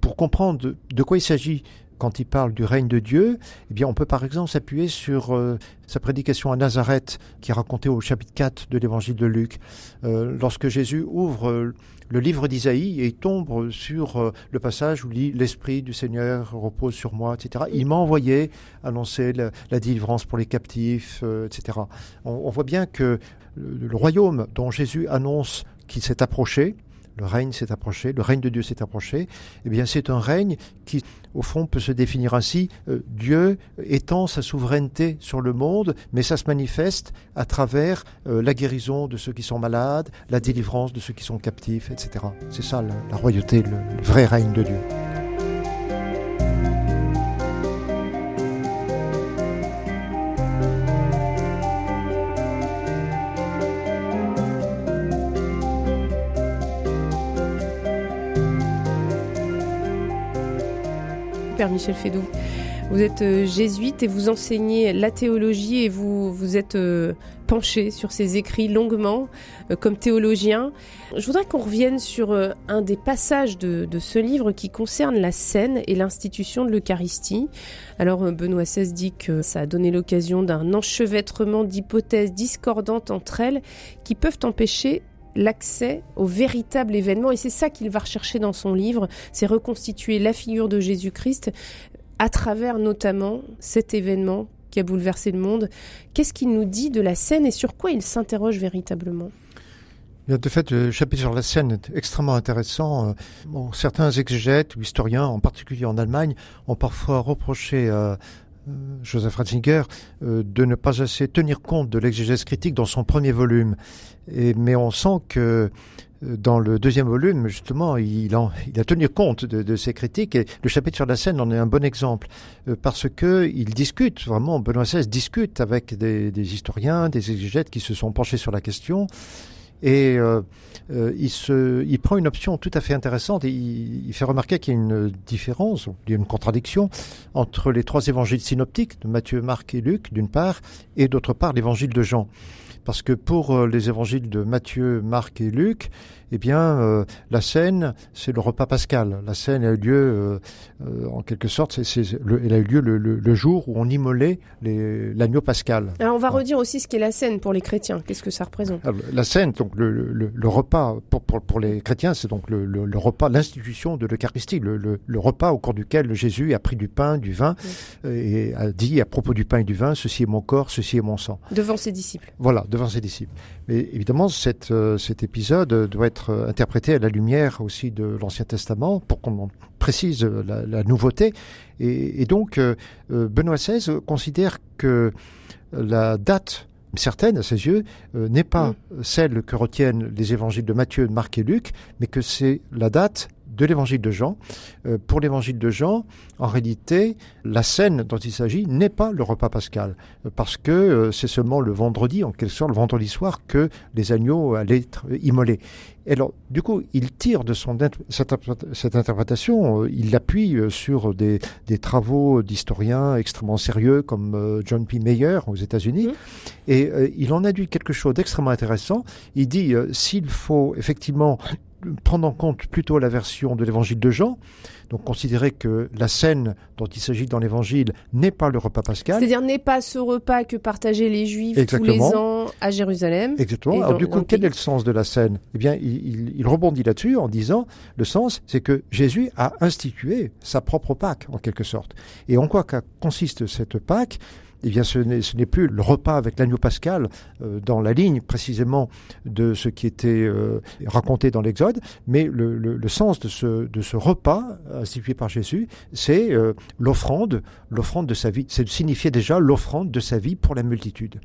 Pour comprendre de quoi il s'agit quand il parle du règne de Dieu, eh bien, on peut par exemple s'appuyer sur euh, sa prédication à Nazareth, qui est racontée au chapitre 4 de l'évangile de Luc. Euh, lorsque Jésus ouvre euh, le livre d'Isaïe et tombe sur le passage où il dit L'Esprit du Seigneur repose sur moi, etc. Il m'a envoyé annoncer la, délivrance pour les captifs, etc. On, voit bien que le royaume dont Jésus annonce qu'il s'est approché, le règne s'est approché, le règne de Dieu s'est approché, eh bien c'est un règne qui, au fond, peut se définir ainsi, euh, Dieu étend sa souveraineté sur le monde, mais ça se manifeste à travers euh, la guérison de ceux qui sont malades, la délivrance de ceux qui sont captifs, etc. C'est ça la, royauté, le vrai règne de Dieu. Michel Fédou. Vous êtes euh, jésuite et vous enseignez la théologie et vous vous êtes euh, penché sur ces écrits longuement euh, comme théologien. Je voudrais qu'on revienne sur un des passages de, ce livre qui concerne la scène et l'institution de l'Eucharistie. Alors Benoît XVI dit que ça a donné l'occasion d'un enchevêtrement d'hypothèses discordantes entre elles qui peuvent empêcher l'accès au véritable événement. Et c'est ça qu'il va rechercher dans son livre, c'est reconstituer la figure de Jésus-Christ à travers notamment cet événement qui a bouleversé le monde. Qu'est-ce qu'il nous dit de la scène et sur quoi il s'interroge véritablement? De fait, le chapitre sur la scène est extrêmement intéressant. Euh, certains exégètes ou historiens, en particulier en Allemagne, ont parfois reproché euh, Joseph Ratzinger euh, de ne pas assez tenir compte de l'exégèse critique dans son premier volume. Mais on sent que dans le deuxième volume, justement, il, a tenu compte de, ces critiques et le chapitre sur la scène en est un bon exemple parce que il discute vraiment, Benoît XVI discute avec des, des historiens, des exégètes qui se sont penchés sur la question et euh, euh, il, il prend une option tout à fait intéressante et il, fait remarquer qu'il y a une différence, il y a une contradiction entre les trois évangiles synoptiques de Matthieu, Marc et Luc, d'une part, et d'autre part l'évangile de Jean. Parce que pour euh, les évangiles de Matthieu, Marc et Luc, eh bien, euh, la scène, c'est le repas pascal. La scène a eu lieu, euh, euh, en quelque sorte, c'est, elle a eu lieu le, jour où on immolait l'agneau pascal. Alors, on va redire aussi ce qu'est la scène pour les chrétiens. Qu'est-ce que ça représente? La scène, donc le, repas pour, pour, les chrétiens, c'est donc le, repas, l'institution de l'Eucharistie, le, repas au cours duquel Jésus a pris du pain, du vin et a dit à propos du pain et du vin, ceci est mon corps, ceci est mon sang. Devant ses disciples. Voilà, devant ses disciples. Mais évidemment, cette, cet épisode doit être interprété à la lumière aussi de l'Ancien Testament pour qu'on précise la, nouveauté. Et, donc, euh, euh, Benoît XVI considère que la date certaine à ses yeux euh, n'est pas mm. celle que retiennent les évangiles de Matthieu, Marc et Luc, mais que c'est la date de l'évangile de Jean. Euh, pour l'évangile de Jean, en réalité, la scène dont il s'agit n'est pas le repas pascal, euh, parce que euh, c'est seulement le vendredi, en quelque sorte le vendredi soir, que les agneaux allaient être immolés. Et alors, du coup, il tire de son cette, cette interprétation, il l'appuie sur des, des travaux d'historiens extrêmement sérieux comme John P. Mayer aux États-Unis, mmh. et il en a dit quelque chose d'extrêmement intéressant. Il dit s'il faut effectivement prendre en compte plutôt la version de l'évangile de Jean, donc considérer que la scène dont il s'agit dans l'évangile n'est pas le repas pascal. C'est-à-dire n'est pas ce repas que partageaient les Juifs tous les ans à Jérusalem. Exactement. Alors du coup, quel est le sens de la scène? Eh bien, il, il rebondit là-dessus en disant, le sens, c'est que Jésus a institué sa propre Pâque, en quelque sorte. Et en quoi consiste cette Pâque? Eh bien, ce n'est plus le repas avec l'agneau pascal euh, dans la ligne précisément de ce qui était euh, raconté dans l'Exode, mais le, le, sens de ce, de ce repas institué par Jésus, c'est euh, l'offrande, l'offrande de sa vie. C'est signifier déjà l'offrande de sa vie pour la multitude.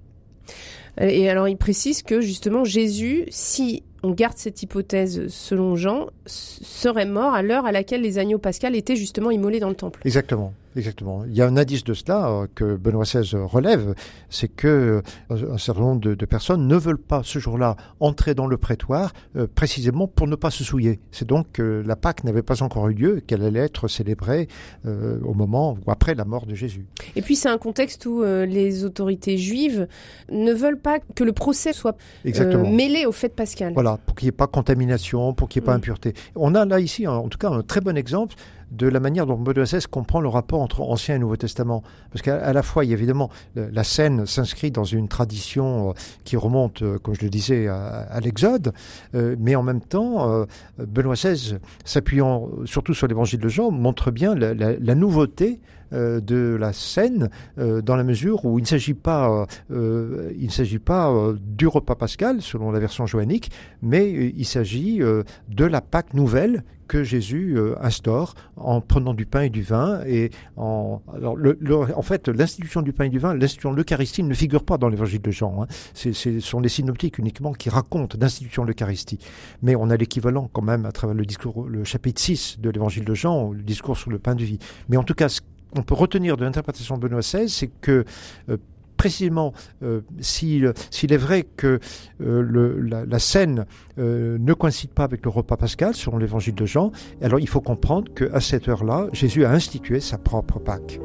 Et alors, il précise que justement, Jésus, si on garde cette hypothèse selon Jean, serait mort à l'heure à laquelle les agneaux pascals étaient justement immolés dans le temple. Exactement. Exactement. Il y a un indice de cela euh, que Benoît XVI relève, c'est que euh, un certain nombre de, personnes ne veulent pas ce jour-là entrer dans le prétoire euh, précisément pour ne pas se souiller. C'est donc que la Pâque n'avait pas encore eu lieu, qu'elle allait être célébrée au moment ou après la mort de Jésus. Et puis c'est un contexte où les autorités juives ne veulent pas que le procès soit mêlé au fait pascal. Voilà, pour qu'il n'y ait pas contamination, pour qu'il n'y ait pas mm. impureté. On a là ici, en tout cas, un très bon exemple de la manière dont Benoît XVI comprend le rapport entre Ancien et Nouveau Testament. Parce qu'à la fois, il évidemment, la scène s'inscrit dans une tradition euh, qui remonte, euh, comme je le disais, à, l'Exode, euh, mais en même temps, Benoît XVI, s'appuyant surtout sur l'évangile de Jean, montre bien la, nouveauté de la scène dans la mesure où il ne s'agit pas, il ne s'agit pas du repas pascal selon la version joannique, mais il s'agit de la Pâque nouvelle que Jésus euh, instaure en prenant du pain et du vin. Et en, alors le, en fait, l'institution du pain et du vin, l'institution de l'Eucharistie ne figure pas dans l'évangile de Jean. Hein. Ce sont les synoptiques uniquement qui racontent l'institution de l'Eucharistie. Mais on a l'équivalent quand même à travers le discours, le chapitre 6 de l'évangile de Jean, le discours sur le pain de vie. Mais en tout cas, ce qu'on peut retenir de l'interprétation de Benoît XVI, c'est que euh, précisément euh, s'il est vrai que euh, la, scène ne coïncide pas avec le repas pascal selon l'évangile de Jean, alors il faut comprendre qu'à cette heure-là, Jésus a institué sa propre Pâque.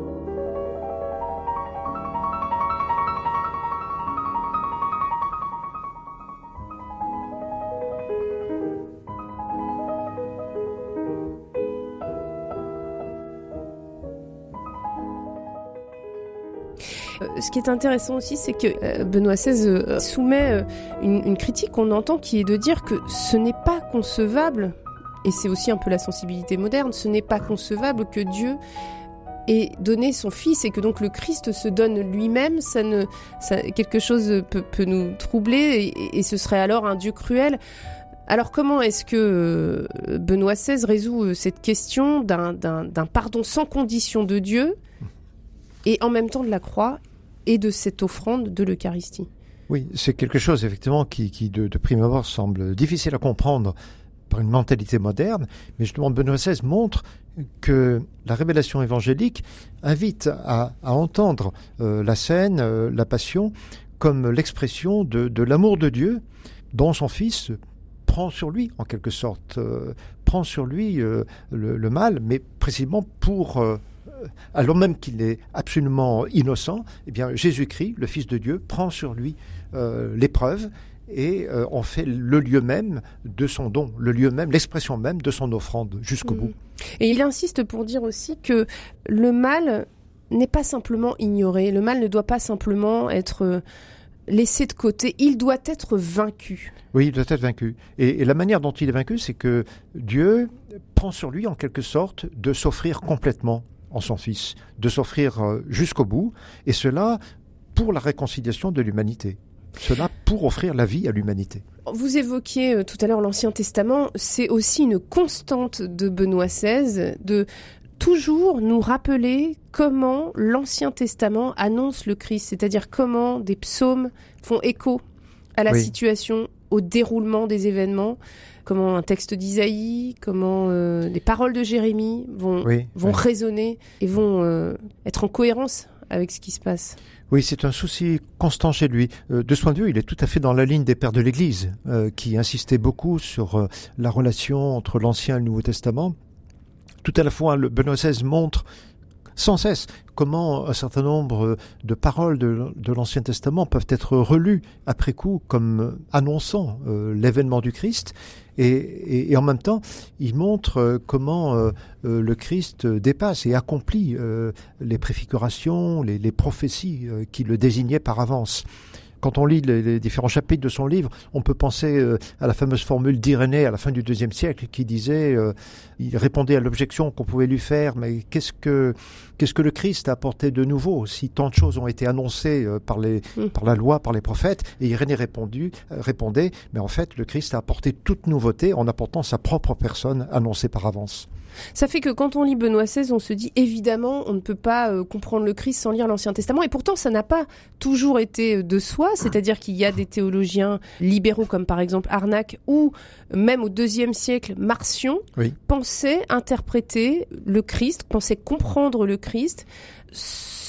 Ce qui est intéressant aussi, c'est que Benoît XVI soumet une, critique qu'on entend qui est de dire que ce n'est pas concevable, et c'est aussi un peu la sensibilité moderne, ce n'est pas concevable que Dieu et donner son fils et que donc le Christ se donne lui-même, ça ne, quelque chose peut, nous troubler et, ce serait alors un Dieu cruel. Alors comment est-ce que euh, Benoît XVI résout euh, cette question d'un pardon sans condition de Dieu et en même temps de la croix et de cette offrande de l'Eucharistie. Oui, c'est quelque chose effectivement qui, de prime abord semble difficile à comprendre par une mentalité moderne, mais justement Benoît XVI montre que la révélation évangélique invite à, entendre euh, la scène, euh, la passion, comme l'expression de, l'amour de Dieu dont son Fils prend sur lui, en quelque sorte, euh, prend sur lui le, mal, mais précisément pour alors même qu'il est absolument innocent, eh bien Jésus-Christ, le Fils de Dieu, prend sur lui l'épreuve et euh, on fait le lieu même de son don, le lieu même, l'expression même de son offrande jusqu'au mm. bout. Et il insiste pour dire aussi que le mal n'est pas simplement ignoré, le mal ne doit pas simplement être euh, laissé de côté, il doit être vaincu. Oui, il doit être vaincu. Et, la manière dont il est vaincu, c'est que Dieu prend sur lui en quelque sorte de s'offrir complètement en son Fils, de s'offrir euh, jusqu'au bout, et cela pour la réconciliation de l'humanité. Cela pour offrir la vie à l'humanité. Vous évoquiez euh, tout à l'heure l'Ancien Testament, c'est aussi une constante de Benoît XVI de toujours nous rappeler comment l'Ancien Testament annonce le Christ, c'est-à-dire comment des psaumes font écho à la situation, au déroulement des événements, comment un texte d'Isaïe, comment euh, les paroles de Jérémie vont, vont résonner et vont euh, être en cohérence avec ce qui se passe. Oui, c'est un souci constant chez lui. Euh, de ce point de vue, il est tout à fait dans la ligne des pères de l'Église, euh, qui insistaient beaucoup sur la relation entre l'Ancien et le Nouveau Testament. Tout à la fois, le Benoît XVI montre sans cesse. Comment un certain nombre de paroles de, l'Ancien Testament peuvent être relues après coup comme annonçant l'événement du Christ et, en même temps, il montre euh, comment euh, euh, le Christ dépasse et accomplit les préfigurations, les, les prophéties qui le désignaient par avance quand on lit les, différents chapitres de son livre, on peut penser euh, à la fameuse formule d'Irénée à la fin du deuxième siècle qui disait, euh, il répondait à l'objection qu'on pouvait lui faire, mais qu'est-ce que qu'est-ce que le Christ a apporté de nouveau si tant de choses ont été annoncées euh, par les mm. par la loi, par les prophètes? Et Irénée répondu, répondait, mais en fait, le Christ a apporté toute nouveauté en apportant sa propre personne annoncée par avance. Ça fait que quand on lit Benoît XVI, on se dit évidemment, on ne peut pas euh, comprendre le Christ sans lire l'Ancien Testament. Et pourtant, ça n'a pas toujours été euh, de soi. C'est-à-dire qu'il y a des théologiens libéraux, comme par exemple Arnac, ou même au deuxième siècle, Marcion, pensaient interpréter le Christ, pensaient comprendre le Christ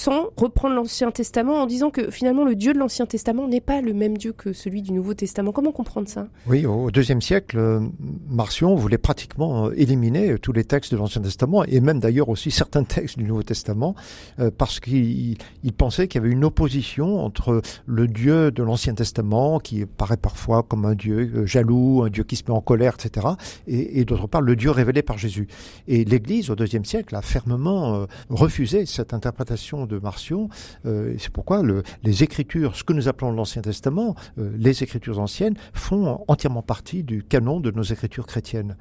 sans reprendre l'Ancien Testament en disant que finalement le Dieu de l'Ancien Testament n'est pas le même Dieu que celui du Nouveau Testament. Comment comprendre ça? Oui, au deuxième siècle, euh, Marcion voulait pratiquement euh, éliminer tous les textes de l'Ancien Testament et même d'ailleurs aussi certains [laughs] textes du Nouveau Testament euh, parce qu'il pensait qu'il y avait une opposition entre le Dieu de l'Ancien Testament qui paraît parfois comme un Dieu jaloux, un Dieu qui se met en colère, etc. et, et d'autre part le Dieu révélé par Jésus. Et l'Église au deuxième siècle a fermement refusé cette interprétation de Marcion. Euh, c'est pourquoi les Écritures, ce que nous appelons l'Ancien Testament, euh, les Écritures anciennes, font entièrement partie du canon de nos Écritures chrétiennes.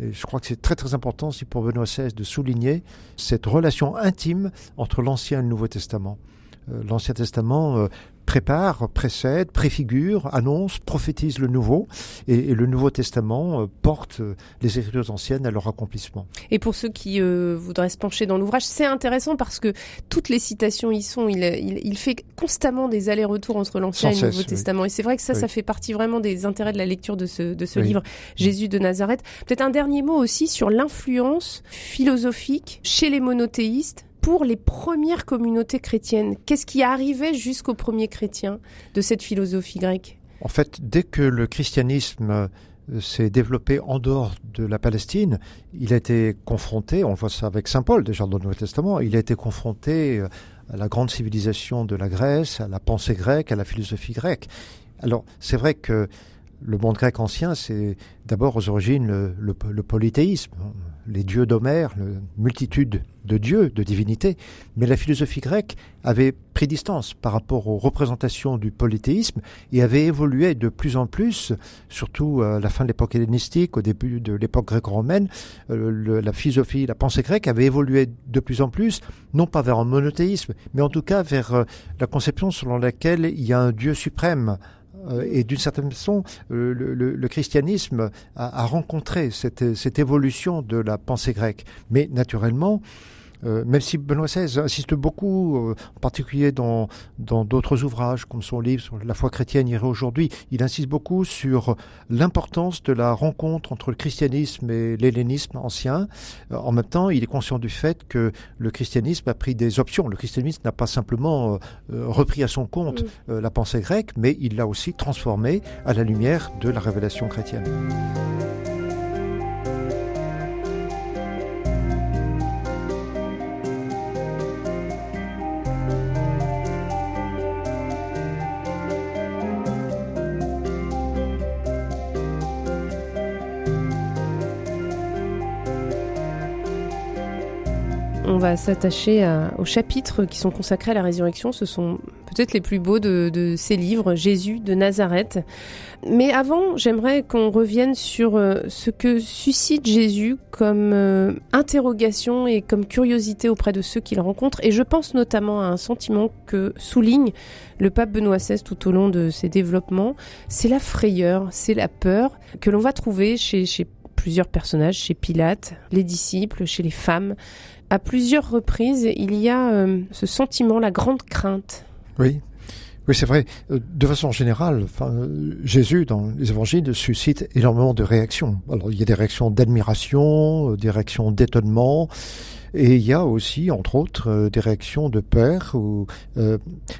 Et je crois que c'est très très important aussi pour Benoît XVI de souligner cette relation intime entre l'Ancien et le Nouveau Testament. Euh, L'Ancien Testament prépare, précède, préfigure, annonce, prophétise le Nouveau, et, le Nouveau Testament euh, porte euh, les Écritures anciennes à leur accomplissement. Et pour ceux qui euh, voudraient se pencher dans l'ouvrage, c'est intéressant parce que toutes les citations y sont. Il, il, fait constamment des allers-retours entre l'Ancien et le Nouveau Testament, et c'est vrai que ça, ça fait partie vraiment des intérêts de la lecture de ce, de ce livre, Jésus de Nazareth. Peut-être un dernier mot aussi sur l'influence philosophique chez les monothéistes pour les premières communautés chrétiennes Qu'est-ce qui arrivait jusqu'aux premiers chrétiens de cette philosophie grecque? En fait, dès que le christianisme euh, s'est développé en dehors de la Palestine, il a été confronté, on voit ça avec Saint Paul déjà dans le Nouveau Testament, il a été confronté euh, à la grande civilisation de la Grèce, à la pensée grecque, à la philosophie grecque. Alors c'est vrai que le monde grec ancien, c'est d'abord aux origines le, le, polythéisme. Les dieux d'Homère, la multitude de dieux, de divinités, mais la philosophie grecque avait pris distance par rapport aux représentations du polythéisme et avait évolué de plus en plus, surtout à la fin de l'époque hellénistique, au début de l'époque gréco-romaine, euh, la philosophie, la pensée grecque avait évolué de plus en plus, non pas vers un monothéisme, mais en tout cas vers euh, la conception selon laquelle il y a un Dieu suprême, et d'une certaine façon, le, christianisme a, rencontré cette, évolution de la pensée grecque. Mais naturellement, euh, même si Benoît XVI insiste beaucoup, euh, en particulier dans dans d'autres ouvrages comme son livre sur la foi chrétienne irait aujourd'hui, il insiste beaucoup sur l'importance de la rencontre entre le christianisme et l'hellénisme ancien. Euh, en même temps, il est conscient du fait que le christianisme a pris des options. Le christianisme n'a pas simplement repris à son compte mm. la pensée grecque, mais il l'a aussi transformée à la lumière de la révélation chrétienne. On va s'attacher aux chapitres qui sont consacrés à la résurrection. Ce sont peut-être les plus beaux de, ces livres, Jésus de Nazareth. Mais avant, j'aimerais qu'on revienne sur euh, ce que suscite Jésus comme euh, interrogation et comme curiosité auprès de ceux qu'il rencontre. Et je pense notamment à un sentiment que souligne le pape Benoît XVI tout au long de ses développements. C'est la frayeur, c'est la peur que l'on va trouver chez, chez plusieurs personnages, chez Pilate, les disciples, chez les femmes, à plusieurs reprises, il y a euh, ce sentiment, la grande crainte. Oui. Oui, c'est vrai. Euh, de façon générale, enfin, Jésus, dans les évangiles, suscite énormément de réactions. Alors, il y a des réactions d'admiration, euh, des réactions d'étonnement, et il y a aussi, entre autres, des réactions de peur. Ou,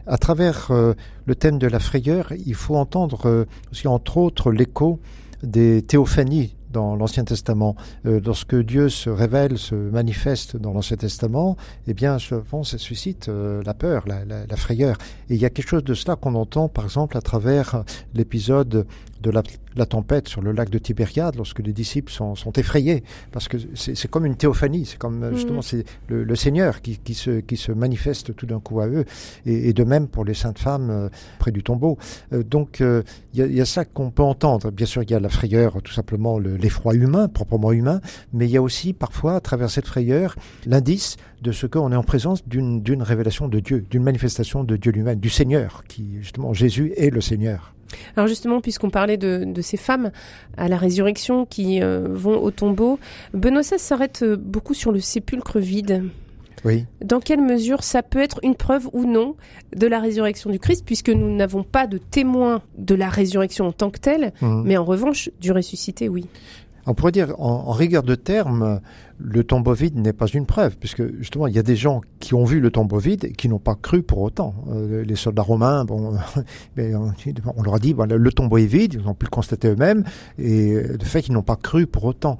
à travers le thème de la frayeur, il faut entendre aussi, entre autres, l'écho des théophanies dans l'Ancien Testament. Euh, lorsque Dieu se révèle, se manifeste dans l'Ancien Testament, eh bien, je pense, ça suscite euh, la peur, la, la, la, frayeur. Et il y a quelque chose de cela qu'on entend, par exemple, à travers l'épisode de la, la, tempête sur le lac de Tibériade, lorsque les disciples sont, sont effrayés, parce que c'est comme une théophanie, c'est comme euh, justement mm. c'est le, le, Seigneur qui, qui, se, qui se manifeste tout d'un coup à eux, et, et, de même pour les saintes femmes euh, près du tombeau. Euh, donc il y, a, ça qu'on peut entendre. Bien sûr, il y a la frayeur, tout simplement l'effroi humain, proprement humain, mais il y a aussi parfois, à travers cette frayeur, l'indice de ce qu'on est en présence d'une révélation de Dieu, d'une manifestation de Dieu lui-même, du Seigneur, qui justement Jésus est le Seigneur. Alors justement, puisqu'on parlait de, de, ces femmes à la résurrection qui euh, vont au tombeau, Benoît s'arrête euh, beaucoup sur le sépulcre vide. Oui. Dans quelle mesure ça peut être une preuve ou non de la résurrection du Christ, puisque nous n'avons pas de témoin de la résurrection en tant que telle, mmh. mais en revanche du ressuscité, oui. On pourrait dire, en, rigueur de terme, le tombeau vide n'est pas une preuve, puisque justement, il y a des gens qui ont vu le tombeau vide et qui n'ont pas cru pour autant. Euh, les soldats romains, bon, [laughs] on leur a dit, le tombeau est vide, ils ont pu le constater eux-mêmes, et de fait, ils n'ont pas cru pour autant.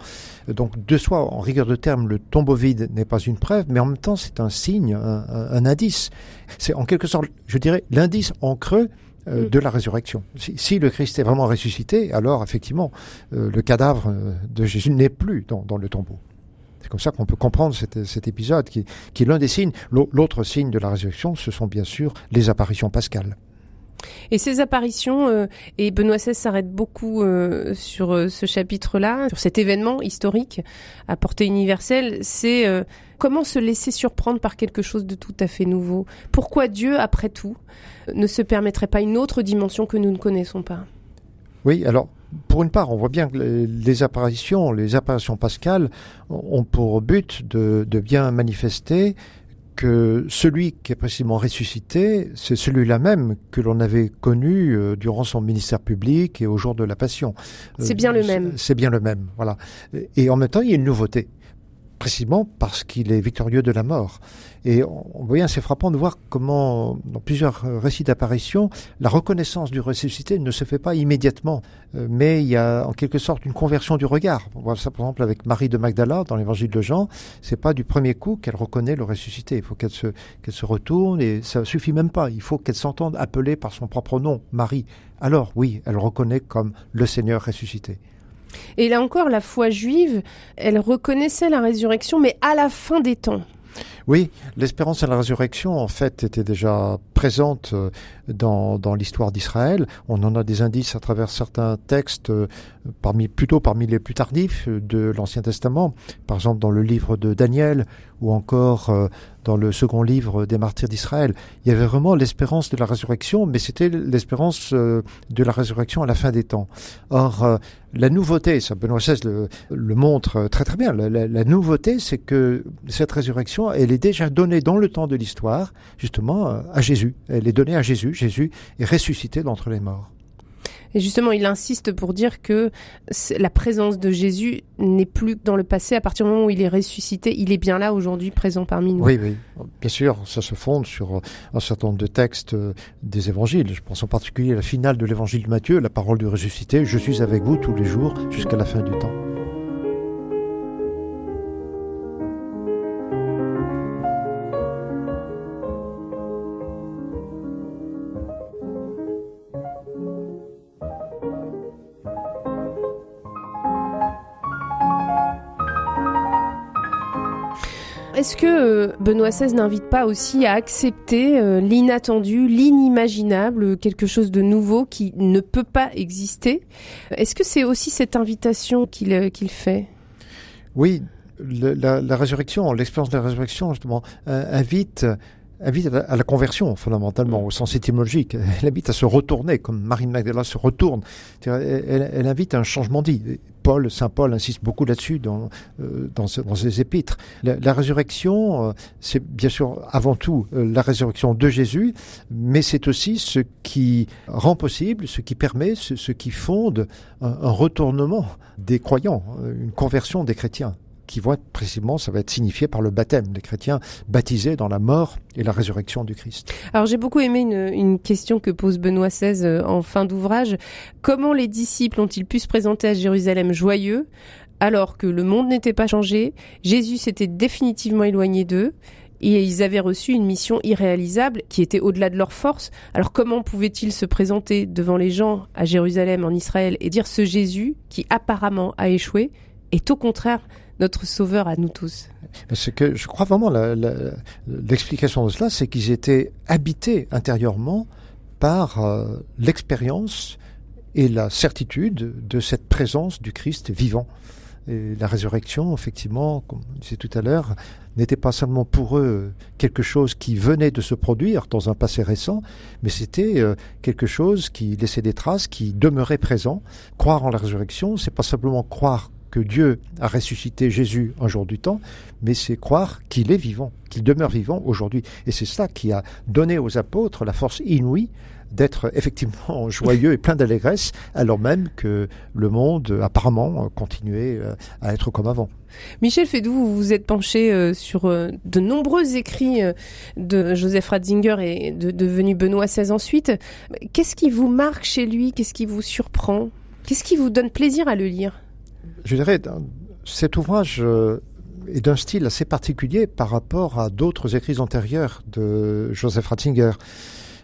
Donc, de soi, en rigueur de terme, le tombeau vide n'est pas une preuve, mais en même temps, c'est un signe, un indice. C'est en quelque sorte, je dirais, l'indice en creux euh, mm. de la résurrection. Si, si, le Christ est vraiment ressuscité, alors effectivement, euh, le cadavre de Jésus n'est plus dans, dans le tombeau. C'est comme ça qu'on peut comprendre cet, cet épisode qui, qui est l'un des signes. L'autre signe de la résurrection, ce sont bien sûr les apparitions pascales. Et ces apparitions, euh, et Benoît XVI s'arrête beaucoup euh, sur euh, ce chapitre-là, sur cet événement historique à portée universelle, c'est comment se laisser surprendre par quelque chose de tout à fait nouveau? Pourquoi Dieu, après tout, ne se permettrait pas une autre dimension que nous ne connaissons pas? Oui, alors pour une part, on voit bien que les apparitions, les apparitions pascales ont pour but de bien manifester que celui qui est précisément ressuscité, c'est celui-là même que l'on avait connu euh, durant son ministère public et au jour de la Passion. C'est bien le même. C'est bien le même, voilà. Et en même temps, il y a une nouveauté précisément parce qu'il est victorieux de la mort. Et on voit assez frappant de voir comment, dans plusieurs récits d'apparition, la reconnaissance du ressuscité ne se fait pas immédiatement, euh, mais il y a en quelque sorte une conversion du regard. On voit ça par exemple avec Marie de Magdala dans l'évangile de Jean. C'est pas du premier coup qu'elle reconnaît le ressuscité. Il faut qu'elle se, se retourne et ça suffit même pas. Il faut qu'elle s'entende appeler par son propre nom, Marie. Alors oui, elle reconnaît comme le Seigneur ressuscité. Et là encore, la foi juive, elle reconnaissait la résurrection, mais à la fin des temps. Oui, l'espérance à la résurrection, en fait, était déjà présente euh, dans, dans l'histoire d'Israël. On en a des indices à travers certains textes, euh, parmi, plutôt parmi les plus tardifs de l'Ancien Testament. Par exemple, dans le livre de Daniel ou encore euh, dans le second livre des martyrs d'Israël. Il y avait vraiment l'espérance de la résurrection, mais c'était l'espérance de la résurrection à la fin des temps. Or, la nouveauté, ça Benoît XVI le, montre très très bien, la, la, la nouveauté, c'est que cette résurrection, elle est déjà donnée dans le temps de l'histoire, justement, à Jésus. Elle est donnée à Jésus. Jésus est ressuscité d'entre les morts. Et justement, il insiste pour dire que la présence de Jésus n'est plus dans le passé. À partir du moment où il est ressuscité, il est bien là aujourd'hui, présent parmi nous. Oui, oui. Bien sûr, ça se fonde sur un certain nombre de textes euh, des évangiles. Je pense en particulier à la finale de l'évangile de Matthieu, la parole du ressuscité. Je suis avec vous tous les jours jusqu'à la fin du temps. Est-ce que euh, Benoît XVI n'invite pas aussi à accepter euh, l'inattendu, l'inimaginable, quelque chose de nouveau qui ne peut pas exister? Est-ce que c'est aussi cette invitation qu'il euh, fait? Oui, la, résurrection, l'expérience de la résurrection, justement, invite invite à la, conversion fondamentalement au sens étymologique. Elle invite à se retourner, comme Marie Magdala se retourne. Elle, invite à un changement dit. Paul, saint Paul insiste beaucoup là-dessus dans, euh, dans, dans, ses épîtres. La, résurrection, euh, c'est bien sûr avant tout euh, la résurrection de Jésus, mais c'est aussi ce qui rend possible, ce qui permet, ce, qui fonde un retournement des croyants, une conversion des chrétiens qui vont être précisément, ça va être signifié par le baptême, les chrétiens baptisés dans la mort et la résurrection du Christ. Alors j'ai beaucoup aimé une, une, question que pose Benoît XVI euh, en fin d'ouvrage. Comment les disciples ont-ils pu se présenter à Jérusalem joyeux alors que le monde n'était pas changé, Jésus s'était définitivement éloigné d'eux et ils avaient reçu une mission irréalisable qui était au-delà de leur force. Alors comment pouvaient-ils se présenter devant les gens à Jérusalem, en Israël, et dire ce Jésus qui apparemment a échoué est au contraire notre sauveur à nous tous. Que je crois vraiment l'explication de cela, c'est qu'ils étaient habités intérieurement par euh, l'expérience et la certitude de cette présence du Christ vivant. La résurrection, effectivement, comme je disais tout à l'heure, n'était pas seulement pour eux quelque chose qui venait de se produire dans un passé récent, mais c'était euh, quelque chose qui laissait des traces, qui demeurait présent. Croire en la résurrection, c'est pas simplement croire que Dieu a ressuscité Jésus un jour du temps, mais c'est croire qu'il est vivant, qu'il demeure vivant aujourd'hui. Et c'est ça qui a donné aux apôtres la force inouïe d'être effectivement [laughs] joyeux et plein d'allégresse, alors même que le monde apparemment continuait euh, à être comme avant. Michel Fédou, vous vous êtes penché euh, sur euh, de nombreux écrits de Joseph Ratzinger et de, devenu Benoît XVI ensuite. Qu'est-ce qui vous marque chez lui? Qu'est-ce qui vous surprend? Qu'est-ce qui vous donne plaisir à le lire? Je dirais, cet ouvrage euh, est d'un style assez particulier par rapport à d'autres écrits antérieurs de Joseph Ratzinger.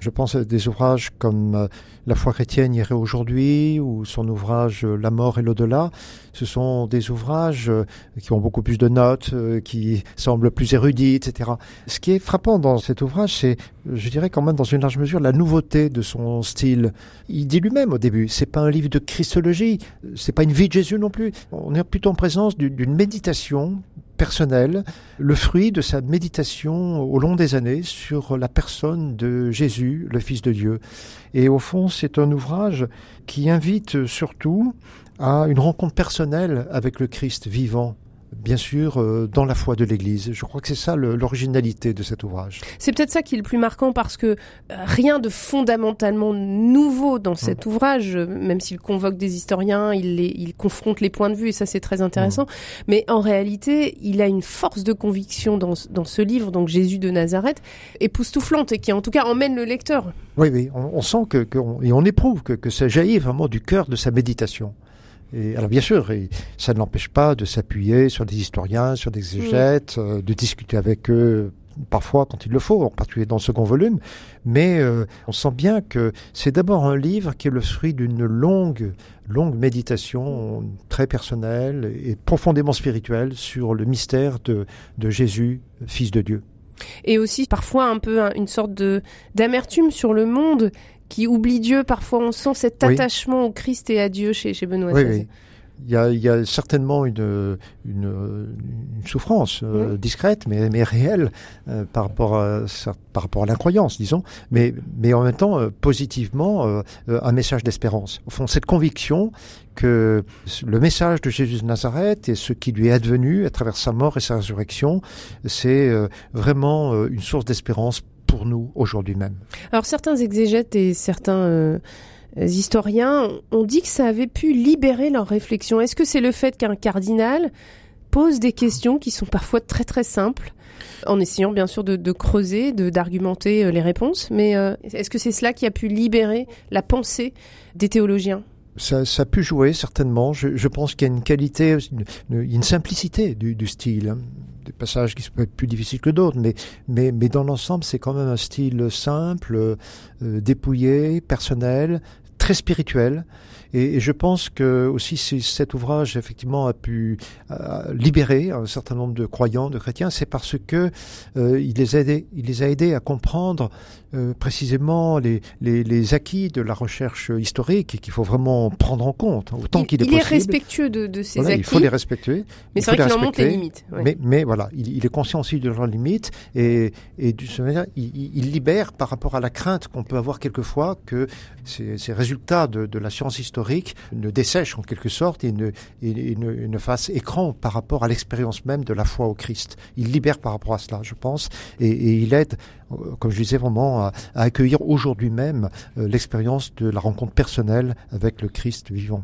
Je pense à des ouvrages comme euh, La foi chrétienne irait aujourd'hui ou son ouvrage euh, La mort et l'au-delà. Ce sont des ouvrages euh, qui ont beaucoup plus de notes, qui semblent plus érudits, etc. Ce qui est frappant dans cet ouvrage, c'est, je dirais quand même dans une large mesure, la nouveauté de son style. Il dit lui-même au début, c'est pas un livre de christologie, c'est pas une vie de Jésus non plus. On est plutôt en présence d'une méditation personnel, le fruit de sa méditation au long des années sur la personne de Jésus, le Fils de Dieu. Et au fond, c'est un ouvrage qui invite surtout à une rencontre personnelle avec le Christ vivant, bien sûr, euh, dans la foi de l'Église. Je crois que c'est ça l'originalité de cet ouvrage. C'est peut-être ça qui est le plus marquant parce que euh, rien de fondamentalement nouveau dans cet mmh. ouvrage, même s'il convoque des historiens, il, les, il confronte les points de vue et ça c'est très intéressant. Mmh. Mais en réalité, il a une force de conviction dans, dans ce livre, donc Jésus de Nazareth, époustouflante et qui en tout cas emmène le lecteur. Oui, oui, on, on sent que, que on, et on éprouve que, que ça jaillit vraiment du cœur de sa méditation. Et alors bien sûr, ça ne l'empêche pas de s'appuyer sur des historiens, sur des exégètes, mmh. euh, de discuter avec eux parfois quand il le faut, en particulier dans le second volume, mais euh, on sent bien que c'est d'abord un livre qui est le fruit d'une longue, longue méditation très personnelle et profondément spirituelle sur le mystère de, de Jésus, Fils de Dieu. Et aussi parfois un peu une sorte de d'amertume sur le monde qui oublie Dieu. Parfois on sent cet attachement au Christ et à Dieu chez, chez Benoît XVI il y, a, il y a, certainement une, une, une souffrance euh, discrète, mais, mais réelle euh, par rapport à, par rapport à l'incroyance, disons, mais, mais en même temps euh, positivement un message d'espérance. Au fond, cette conviction que le message de Jésus de Nazareth et ce qui lui est advenu à travers sa mort et sa résurrection, c'est vraiment une source d'espérance pour nous aujourd'hui même. Alors certains exégètes et certains historiens ont dit que ça avait pu libérer leur réflexion. Est-ce que c'est le fait qu'un cardinal pose des questions qui sont parfois très très simples en essayant bien sûr de, creuser, de d'argumenter euh, les réponses, mais euh, est-ce que c'est cela qui a pu libérer la pensée des théologiens? Ça, ça, a pu jouer certainement. Je, je pense qu'il y a une qualité, une, une simplicité du, du style. Des passages qui peut être plus difficiles que d'autres, mais, mais, mais dans l'ensemble, c'est quand même un style simple, euh, dépouillé, personnel, très spirituel. Et, je pense que aussi cet ouvrage effectivement a pu euh, libérer un certain nombre de croyants, de chrétiens, c'est parce que euh, il les a aidés, il les a aidés à comprendre euh, précisément les, les, les, acquis de la recherche historique et qu'il faut vraiment prendre en compte autant qu'il est possible. Il est respectueux de, de ces acquis. Il faut les respecter. Mais c'est vrai qu'il en les limites. Mais, mais voilà, il, il, est conscient aussi de leurs limites et, et de ce manière, il, il, libère par rapport à la crainte qu'on peut avoir quelquefois que ces, ces résultats de, de, la science historique ne dessèchent en quelque sorte et ne, ne, fassent écran par rapport à l'expérience même de la foi au Christ. Il libère par rapport à cela, je pense, et, et il aide, euh, comme je disais vraiment, à, accueillir aujourd'hui même euh, l'expérience de la rencontre personnelle avec le Christ vivant.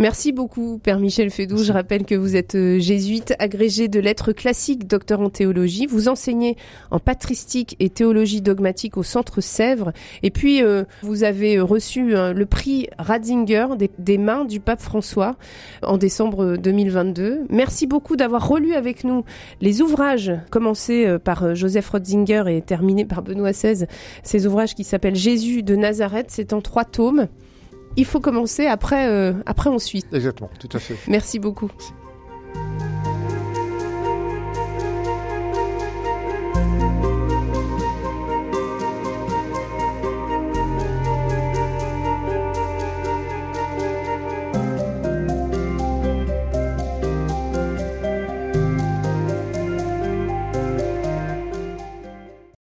Merci beaucoup, Père Michel Fédou. Je rappelle que vous êtes euh, jésuite, agrégé de lettres classiques, docteur en théologie. Vous enseignez en patristique et théologie dogmatique au Centre Sèvres. Et puis, euh, vous avez reçu le prix Ratzinger des, mains du pape François en décembre 2022. Merci beaucoup d'avoir relu avec nous les ouvrages commencés par Joseph Ratzinger et terminés par Benoît XVI. Ces ouvrages qui s'appellent Jésus de Nazareth. C'est en trois tomes il faut commencer après, euh, après. Exactement, tout à fait. Merci beaucoup.